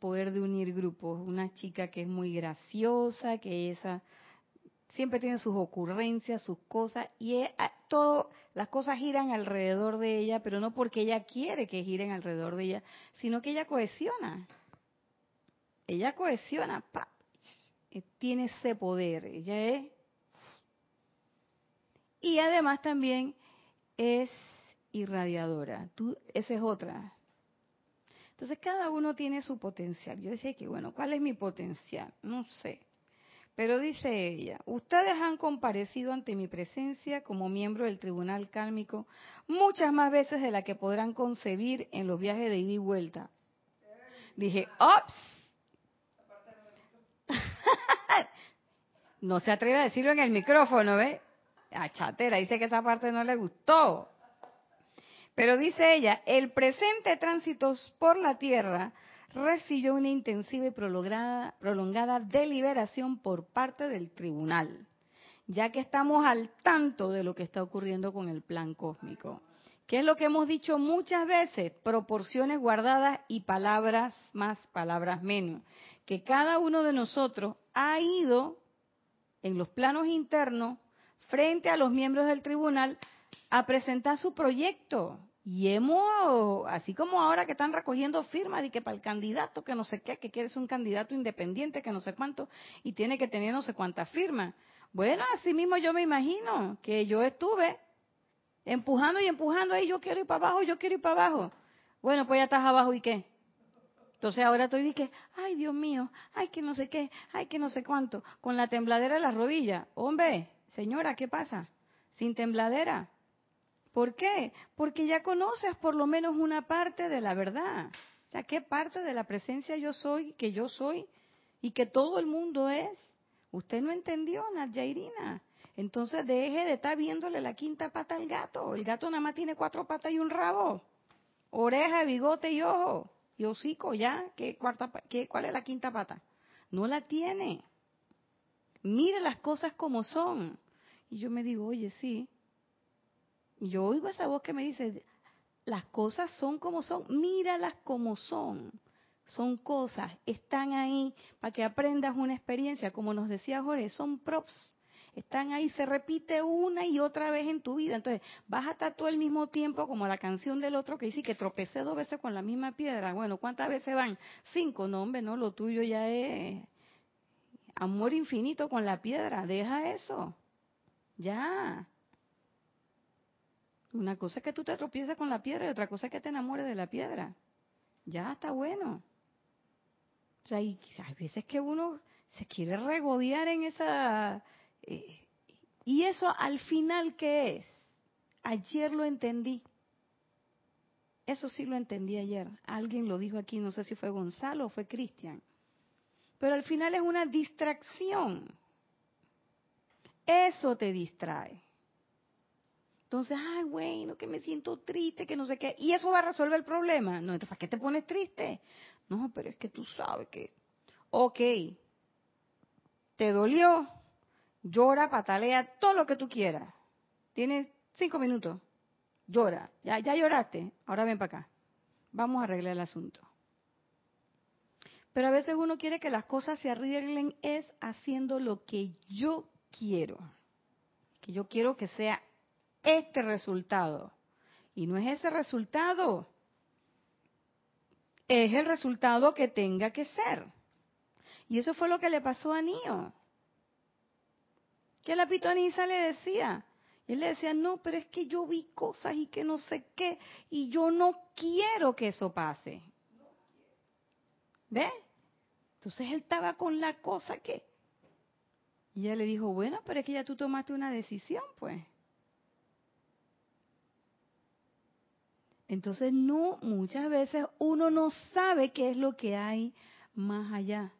poder de unir grupos. Una chica que es muy graciosa, que esa siempre tiene sus ocurrencias, sus cosas y todo las cosas giran alrededor de ella, pero no porque ella quiere que giren alrededor de ella, sino que ella cohesiona. Ella cohesiona, pa, tiene ese poder, ella es... Y además también es irradiadora, tú, esa es otra. Entonces cada uno tiene su potencial. Yo decía que, bueno, ¿cuál es mi potencial? No sé. Pero dice ella, ustedes han comparecido ante mi presencia como miembro del tribunal kármico muchas más veces de la que podrán concebir en los viajes de ida y vuelta. Dije, ¡ops! No se atreve a decirlo en el micrófono, ¿ve? A chatera, dice que esa parte no le gustó. Pero dice ella, el presente tránsito por la tierra recibió una intensiva y prolongada, prolongada deliberación por parte del tribunal, ya que estamos al tanto de lo que está ocurriendo con el plan cósmico. ¿Qué es lo que hemos dicho muchas veces? Proporciones guardadas y palabras más, palabras menos. Que cada uno de nosotros ha ido en los planos internos frente a los miembros del tribunal a presentar su proyecto. Y hemos, así como ahora que están recogiendo firmas y que para el candidato que no sé qué, que quiere ser un candidato independiente, que no sé cuánto, y tiene que tener no sé cuántas firmas. Bueno, así mismo yo me imagino que yo estuve empujando y empujando ahí, yo quiero ir para abajo, yo quiero ir para abajo. Bueno, pues ya estás abajo y qué. Entonces ahora estoy que, ay Dios mío, ay que no sé qué, ay que no sé cuánto, con la tembladera de las rodillas. Hombre, señora, ¿qué pasa? Sin tembladera. ¿Por qué? Porque ya conoces por lo menos una parte de la verdad. O sea, ¿qué parte de la presencia yo soy, que yo soy y que todo el mundo es? Usted no entendió, Nadjairina. Entonces deje de estar viéndole la quinta pata al gato. El gato nada más tiene cuatro patas y un rabo. Oreja, bigote y ojo y hocico, ya, ¿qué, cuarta, qué, ¿cuál es la quinta pata? No la tiene. Mira las cosas como son. Y yo me digo, oye, sí. yo oigo esa voz que me dice, las cosas son como son, míralas como son. Son cosas, están ahí para que aprendas una experiencia, como nos decía Jorge, son props están ahí, se repite una y otra vez en tu vida. Entonces, vas a estar todo el mismo tiempo como la canción del otro que dice que tropecé dos veces con la misma piedra. Bueno, ¿cuántas veces van? Cinco, no, hombre, no, lo tuyo ya es amor infinito con la piedra. Deja eso. Ya. Una cosa es que tú te tropieces con la piedra y otra cosa es que te enamores de la piedra. Ya está bueno. O sea, hay veces que uno se quiere regodear en esa y eso al final, ¿qué es? Ayer lo entendí. Eso sí lo entendí ayer. Alguien lo dijo aquí, no sé si fue Gonzalo o fue Cristian. Pero al final es una distracción. Eso te distrae. Entonces, ay, bueno, que me siento triste, que no sé qué. Y eso va a resolver el problema. No, entonces, ¿para qué te pones triste? No, pero es que tú sabes que. Ok. Te dolió. Llora, patalea, todo lo que tú quieras. Tienes cinco minutos. Llora. Ya, ya lloraste. Ahora ven para acá. Vamos a arreglar el asunto. Pero a veces uno quiere que las cosas se arreglen es haciendo lo que yo quiero. Que yo quiero que sea este resultado. Y no es ese resultado. Es el resultado que tenga que ser. Y eso fue lo que le pasó a Nio. Que la pitonisa le decía, y él le decía, no, pero es que yo vi cosas y que no sé qué, y yo no quiero que eso pase. ¿Ve? Entonces él estaba con la cosa que... Y ella le dijo, bueno, pero es que ya tú tomaste una decisión, pues. Entonces no, muchas veces uno no sabe qué es lo que hay más allá.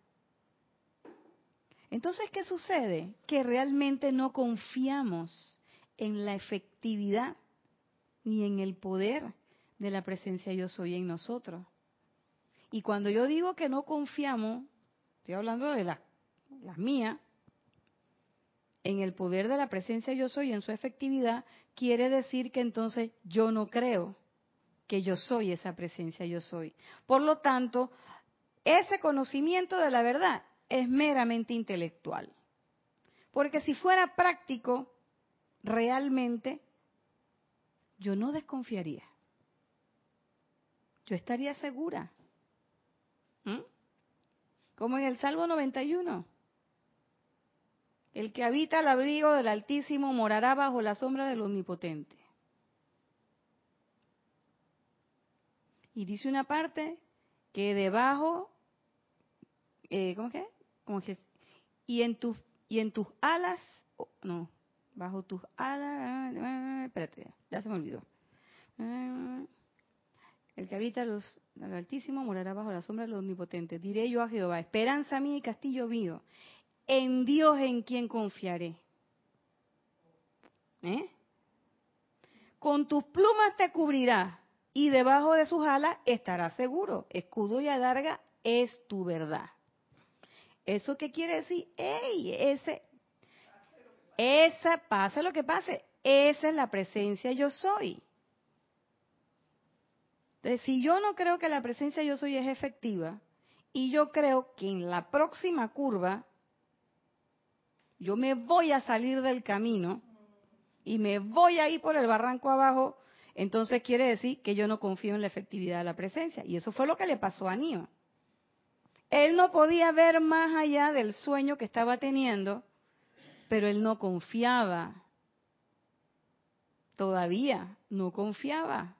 Entonces, ¿qué sucede? Que realmente no confiamos en la efectividad ni en el poder de la presencia yo soy en nosotros. Y cuando yo digo que no confiamos, estoy hablando de las la mías, en el poder de la presencia yo soy, en su efectividad, quiere decir que entonces yo no creo que yo soy esa presencia yo soy. Por lo tanto, ese conocimiento de la verdad es meramente intelectual. Porque si fuera práctico, realmente yo no desconfiaría. Yo estaría segura. ¿Mm? Como en el Salmo 91. El que habita al abrigo del Altísimo morará bajo la sombra del Omnipotente. Y dice una parte que debajo, eh, ¿cómo que? Y en tus y en tus alas, no, bajo tus alas, espérate, ya se me olvidó. El que habita los, el Altísimo morará bajo la sombra del Omnipotente. Diré yo a Jehová, esperanza mía y castillo mío, en Dios en quien confiaré. ¿Eh? Con tus plumas te cubrirá y debajo de sus alas estarás seguro. Escudo y adarga es tu verdad. ¿Eso qué quiere decir? ¡Ey! Ese, esa, pase lo que pase, esa es la presencia yo soy. Entonces, si yo no creo que la presencia yo soy es efectiva, y yo creo que en la próxima curva yo me voy a salir del camino y me voy a ir por el barranco abajo, entonces quiere decir que yo no confío en la efectividad de la presencia. Y eso fue lo que le pasó a Nio. Él no podía ver más allá del sueño que estaba teniendo, pero él no confiaba. Todavía no confiaba.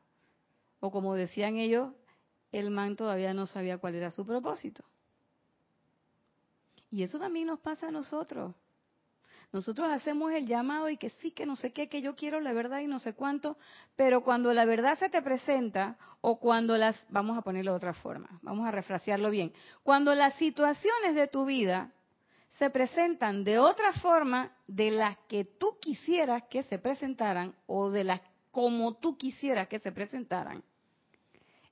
O como decían ellos, el man todavía no sabía cuál era su propósito. Y eso también nos pasa a nosotros. Nosotros hacemos el llamado y que sí, que no sé qué, que yo quiero la verdad y no sé cuánto, pero cuando la verdad se te presenta o cuando las, vamos a ponerlo de otra forma, vamos a refrasearlo bien, cuando las situaciones de tu vida se presentan de otra forma de las que tú quisieras que se presentaran o de las como tú quisieras que se presentaran,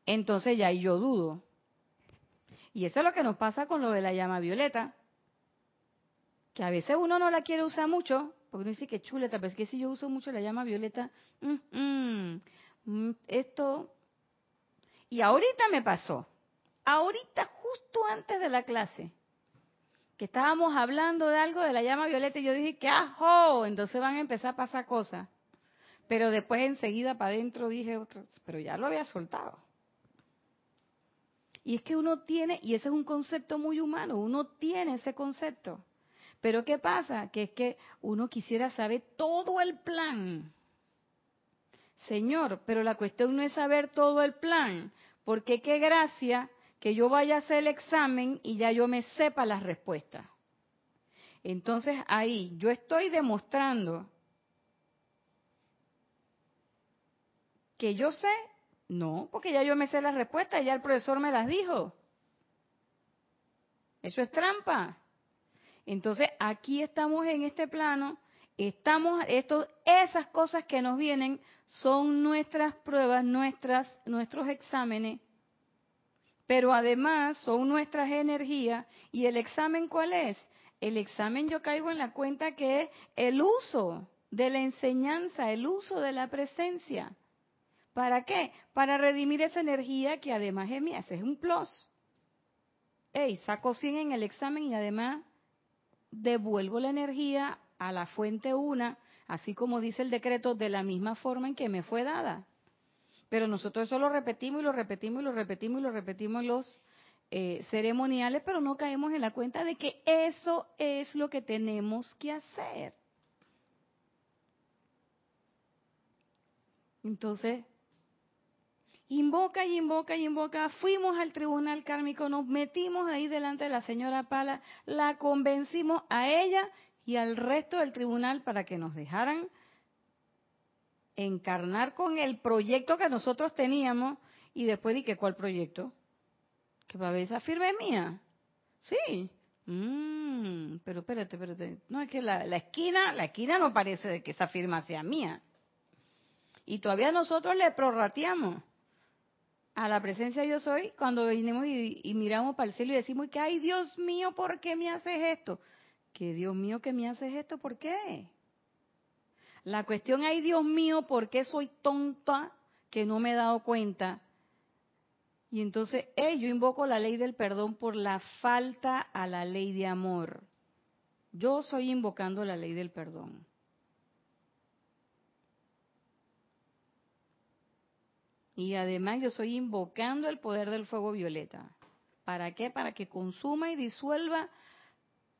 entonces ya yo dudo. Y eso es lo que nos pasa con lo de la llama violeta que a veces uno no la quiere usar mucho, porque uno dice que chuleta, pero es que si yo uso mucho la llama violeta, mm, mm, esto... Y ahorita me pasó, ahorita justo antes de la clase, que estábamos hablando de algo de la llama violeta y yo dije que ajo, entonces van a empezar a pasar cosas. Pero después enseguida para adentro dije, pero ya lo había soltado. Y es que uno tiene, y ese es un concepto muy humano, uno tiene ese concepto. Pero ¿qué pasa? Que es que uno quisiera saber todo el plan. Señor, pero la cuestión no es saber todo el plan, porque qué gracia que yo vaya a hacer el examen y ya yo me sepa las respuestas. Entonces ahí yo estoy demostrando que yo sé No, porque ya yo me sé las respuestas, ya el profesor me las dijo. Eso es trampa. Entonces, aquí estamos en este plano, estamos, esto, esas cosas que nos vienen son nuestras pruebas, nuestras, nuestros exámenes, pero además son nuestras energías. ¿Y el examen cuál es? El examen yo caigo en la cuenta que es el uso de la enseñanza, el uso de la presencia. ¿Para qué? Para redimir esa energía que además es mía, ese es un plus. Ey, saco 100 en el examen y además devuelvo la energía a la fuente una, así como dice el decreto, de la misma forma en que me fue dada. Pero nosotros eso lo repetimos y lo repetimos y lo repetimos y lo repetimos en los eh, ceremoniales, pero no caemos en la cuenta de que eso es lo que tenemos que hacer. Entonces, invoca y invoca y invoca. Fuimos al tribunal kármico, nos metimos ahí delante de la señora Pala, la convencimos a ella y al resto del tribunal para que nos dejaran encarnar con el proyecto que nosotros teníamos y después dije, ¿cuál proyecto? Que para ver esa firma es mía. Sí. Mm, pero espérate, espérate. No, es que la, la esquina, la esquina no parece que esa firma sea mía. Y todavía nosotros le prorrateamos a la presencia yo soy cuando venimos y, miramos para el cielo y decimos que, ay Dios mío, ¿por qué me haces esto? Que Dios mío, que me haces esto? ¿Por qué? La cuestión, ay Dios mío, ¿por qué soy tonta que no me he dado cuenta? Y entonces, yo invoco la ley del perdón por la falta a la ley de amor. Yo soy invocando la ley del perdón. Y además yo estoy invocando el poder del fuego violeta. ¿Para qué? Para que consuma y disuelva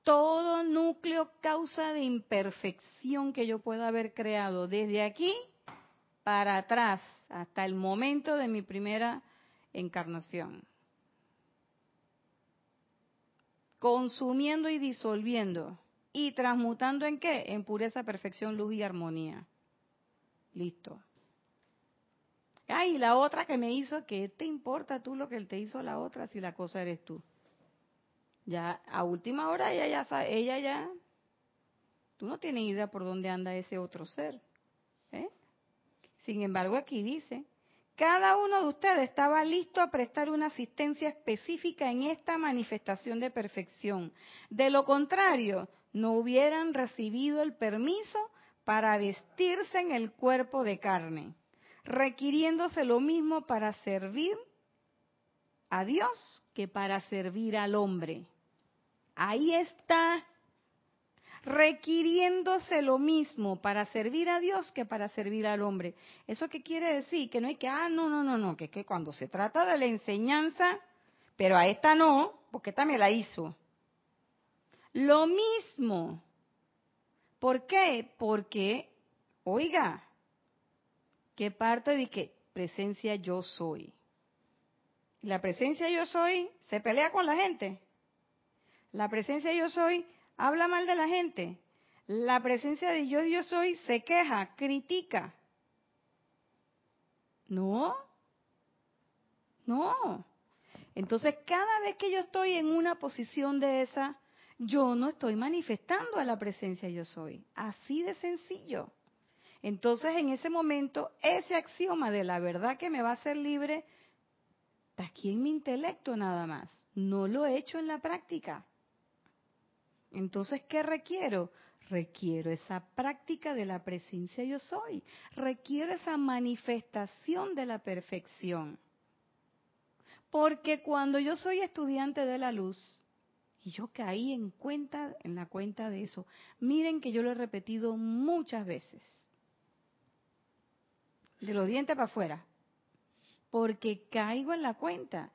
todo núcleo causa de imperfección que yo pueda haber creado desde aquí para atrás hasta el momento de mi primera encarnación. Consumiendo y disolviendo y transmutando en qué? En pureza, perfección, luz y armonía. Listo. Ay, la otra que me hizo, ¿qué te importa tú lo que él te hizo la otra si la cosa eres tú? Ya a última hora ella ya sabe, ella ya, tú no tienes idea por dónde anda ese otro ser. ¿eh? Sin embargo, aquí dice, cada uno de ustedes estaba listo a prestar una asistencia específica en esta manifestación de perfección. De lo contrario, no hubieran recibido el permiso para vestirse en el cuerpo de carne requiriéndose lo mismo para servir a Dios que para servir al hombre. Ahí está, requiriéndose lo mismo para servir a Dios que para servir al hombre. ¿Eso qué quiere decir? Que no hay que, ah, no, no, no, no, que, que cuando se trata de la enseñanza, pero a esta no, porque esta me la hizo. Lo mismo. ¿Por qué? Porque, oiga, que parte de que presencia yo soy. La presencia yo soy se pelea con la gente. La presencia yo soy habla mal de la gente. La presencia de yo yo soy se queja, critica. No. No. Entonces, cada vez que yo estoy en una posición de esa, yo no estoy manifestando a la presencia yo soy. Así de sencillo. Entonces, en ese momento, ese axioma de la verdad que me va a hacer libre está aquí en mi intelecto nada más. No lo he hecho en la práctica. Entonces, ¿qué requiero? Requiero esa práctica de la presencia yo soy. Requiero esa manifestación de la perfección. Porque cuando yo soy estudiante de la luz, y yo caí en cuenta, en la cuenta de eso, miren que yo lo he repetido muchas veces de los dientes para afuera, porque caigo en la cuenta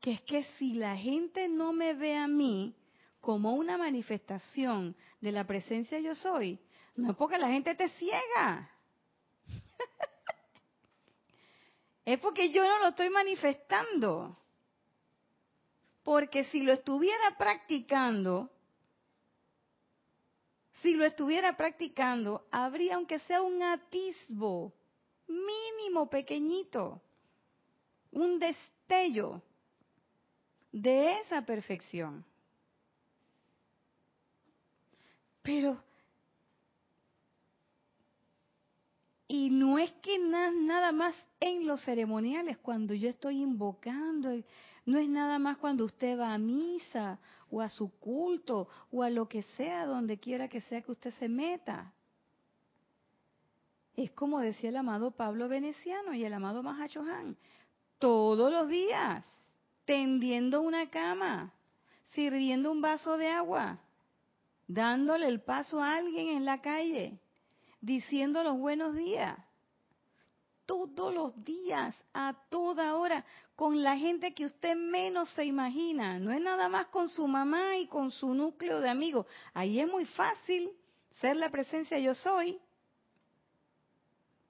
que es que si la gente no me ve a mí como una manifestación de la presencia yo soy, no es porque la gente te ciega. es porque yo no lo estoy manifestando. Porque si lo estuviera practicando, si lo estuviera practicando, habría aunque sea un atisbo mínimo, pequeñito, un destello de esa perfección. Pero, y no es que nada más en los ceremoniales, cuando yo estoy invocando, no es nada más cuando usted va a misa o a su culto o a lo que sea, donde quiera que sea que usted se meta. Es como decía el amado Pablo Veneciano y el amado Mahachohan, todos los días, tendiendo una cama, sirviendo un vaso de agua, dándole el paso a alguien en la calle, diciendo los buenos días. Todos los días, a toda hora, con la gente que usted menos se imagina. No es nada más con su mamá y con su núcleo de amigos. Ahí es muy fácil ser la presencia yo soy.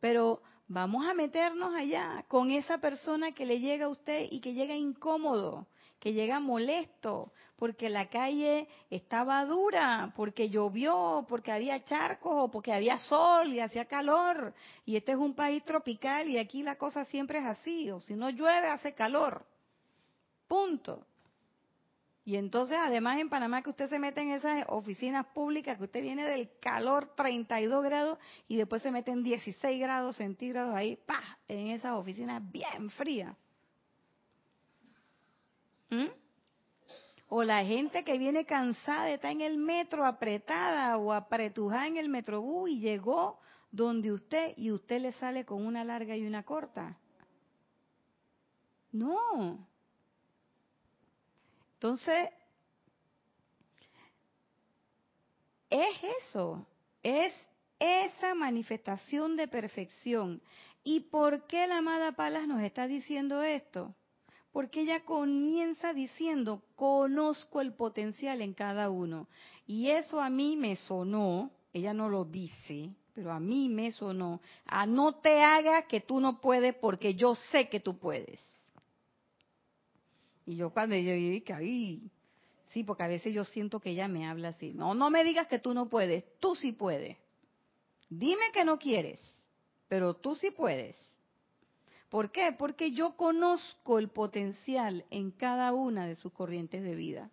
Pero vamos a meternos allá con esa persona que le llega a usted y que llega incómodo, que llega molesto, porque la calle estaba dura, porque llovió, porque había charcos o porque había sol y hacía calor. Y este es un país tropical y aquí la cosa siempre es así, o si no llueve hace calor. Punto. Y entonces, además en Panamá que usted se mete en esas oficinas públicas, que usted viene del calor 32 grados y después se mete en 16 grados centígrados ahí, pa, en esas oficinas bien frías. ¿Mm? O la gente que viene cansada, está en el metro apretada o apretujada en el metrobús y llegó donde usted y usted le sale con una larga y una corta. No. Entonces, es eso, es esa manifestación de perfección. ¿Y por qué la amada Palas nos está diciendo esto? porque ella comienza diciendo, conozco el potencial en cada uno. Y eso a mí me sonó, ella no lo dice, pero a mí me sonó, a no te haga que tú no puedes porque yo sé que tú puedes. Y yo cuando yo dije, ahí, sí, porque a veces yo siento que ella me habla así, no, no me digas que tú no puedes, tú sí puedes. Dime que no quieres, pero tú sí puedes. ¿Por qué? Porque yo conozco el potencial en cada una de sus corrientes de vida.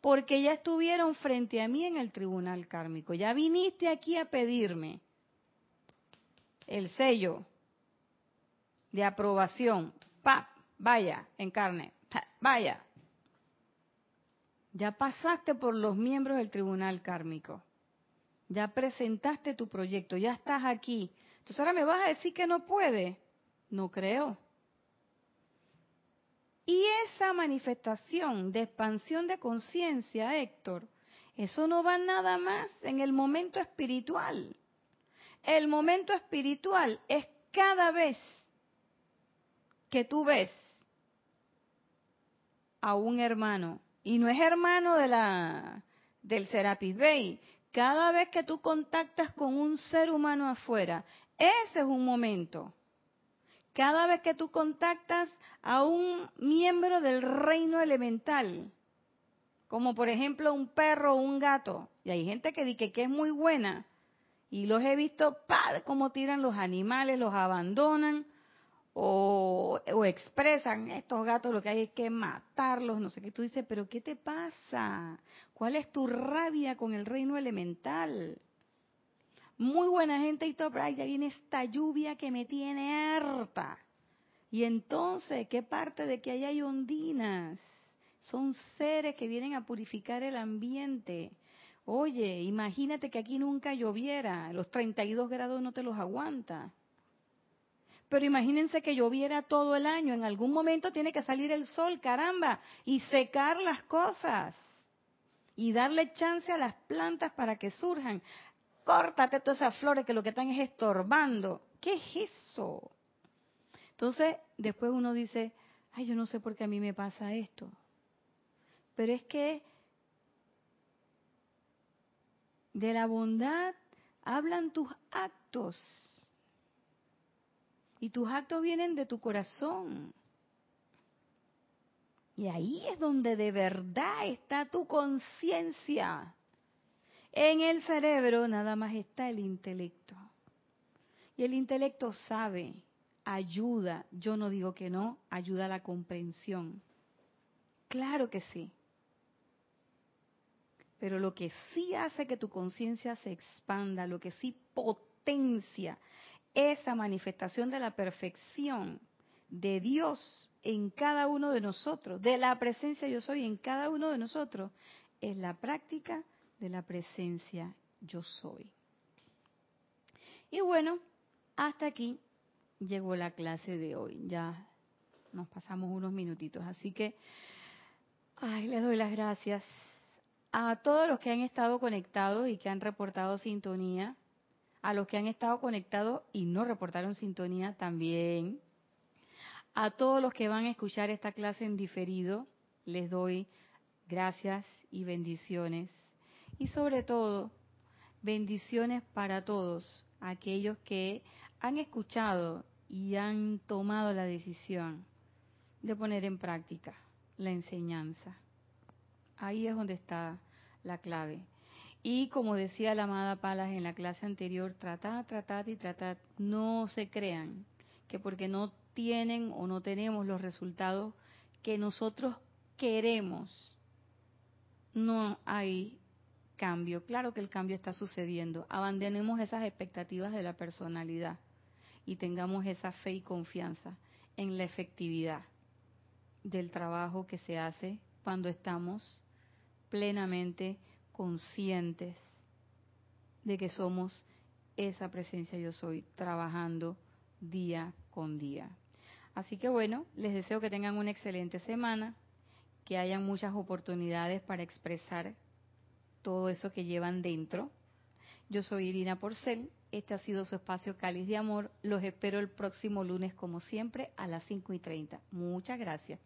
Porque ya estuvieron frente a mí en el tribunal kármico. Ya viniste aquí a pedirme el sello de aprobación. ¡Pap! Vaya, encarne. Vaya. Ya pasaste por los miembros del tribunal kármico. Ya presentaste tu proyecto. Ya estás aquí. Entonces ahora me vas a decir que no puede. No creo. Y esa manifestación de expansión de conciencia, Héctor, eso no va nada más en el momento espiritual. El momento espiritual es cada vez que tú ves a un hermano, y no es hermano de la, del Serapis Bay, cada vez que tú contactas con un ser humano afuera, ese es un momento cada vez que tú contactas a un miembro del reino elemental, como por ejemplo un perro o un gato, y hay gente que dice que es muy buena, y los he visto, ¡pah! cómo tiran los animales, los abandonan, o, expresan, estos gatos lo que hay es que matarlos, no sé qué, tú dices, pero ¿qué te pasa? ¿Cuál es tu rabia con el reino elemental? muy buena gente y todo, pero ya viene esta lluvia que me tiene harta. Y entonces, ¿qué parte de que ahí hay ondinas? Son seres que vienen a purificar el ambiente. Oye, imagínate que aquí nunca lloviera, los 32 grados no te los aguanta. Pero imagínense que lloviera todo el año, en algún momento tiene que salir el sol, caramba, y secar las cosas y darle chance a las plantas para que surjan córtate todas esas flores que lo que están es estorbando. ¿Qué es eso? Entonces, después uno dice, ay, yo no sé por qué a mí me pasa esto. Pero es que de la bondad hablan tus actos. Y tus actos vienen de tu corazón. Y ahí es donde de verdad está tu conciencia. En el cerebro nada más está el intelecto. Y el intelecto sabe ayuda, yo no digo que no, ayuda a la comprensión. Claro que sí. Pero lo que sí hace que tu conciencia se expanda, lo que sí potencia esa manifestación de la perfección de Dios en cada uno de nosotros, de la presencia yo soy en cada uno de nosotros, es la práctica de la presencia yo soy. Y bueno, hasta aquí llegó la clase de hoy. Ya nos pasamos unos minutitos, así que ay, les doy las gracias a todos los que han estado conectados y que han reportado sintonía, a los que han estado conectados y no reportaron sintonía también, a todos los que van a escuchar esta clase en diferido, les doy gracias y bendiciones. Y sobre todo, bendiciones para todos aquellos que han escuchado y han tomado la decisión de poner en práctica la enseñanza. Ahí es donde está la clave. Y como decía la amada Palas en la clase anterior, tratad, tratad y tratad. No se crean que porque no tienen o no tenemos los resultados que nosotros queremos, no hay cambio. Claro que el cambio está sucediendo. Abandonemos esas expectativas de la personalidad y tengamos esa fe y confianza en la efectividad del trabajo que se hace cuando estamos plenamente conscientes de que somos esa presencia yo soy trabajando día con día. Así que bueno, les deseo que tengan una excelente semana, que hayan muchas oportunidades para expresar todo eso que llevan dentro. Yo soy Irina Porcel, este ha sido su espacio Cáliz de Amor. Los espero el próximo lunes, como siempre, a las 5 y 30. Muchas gracias.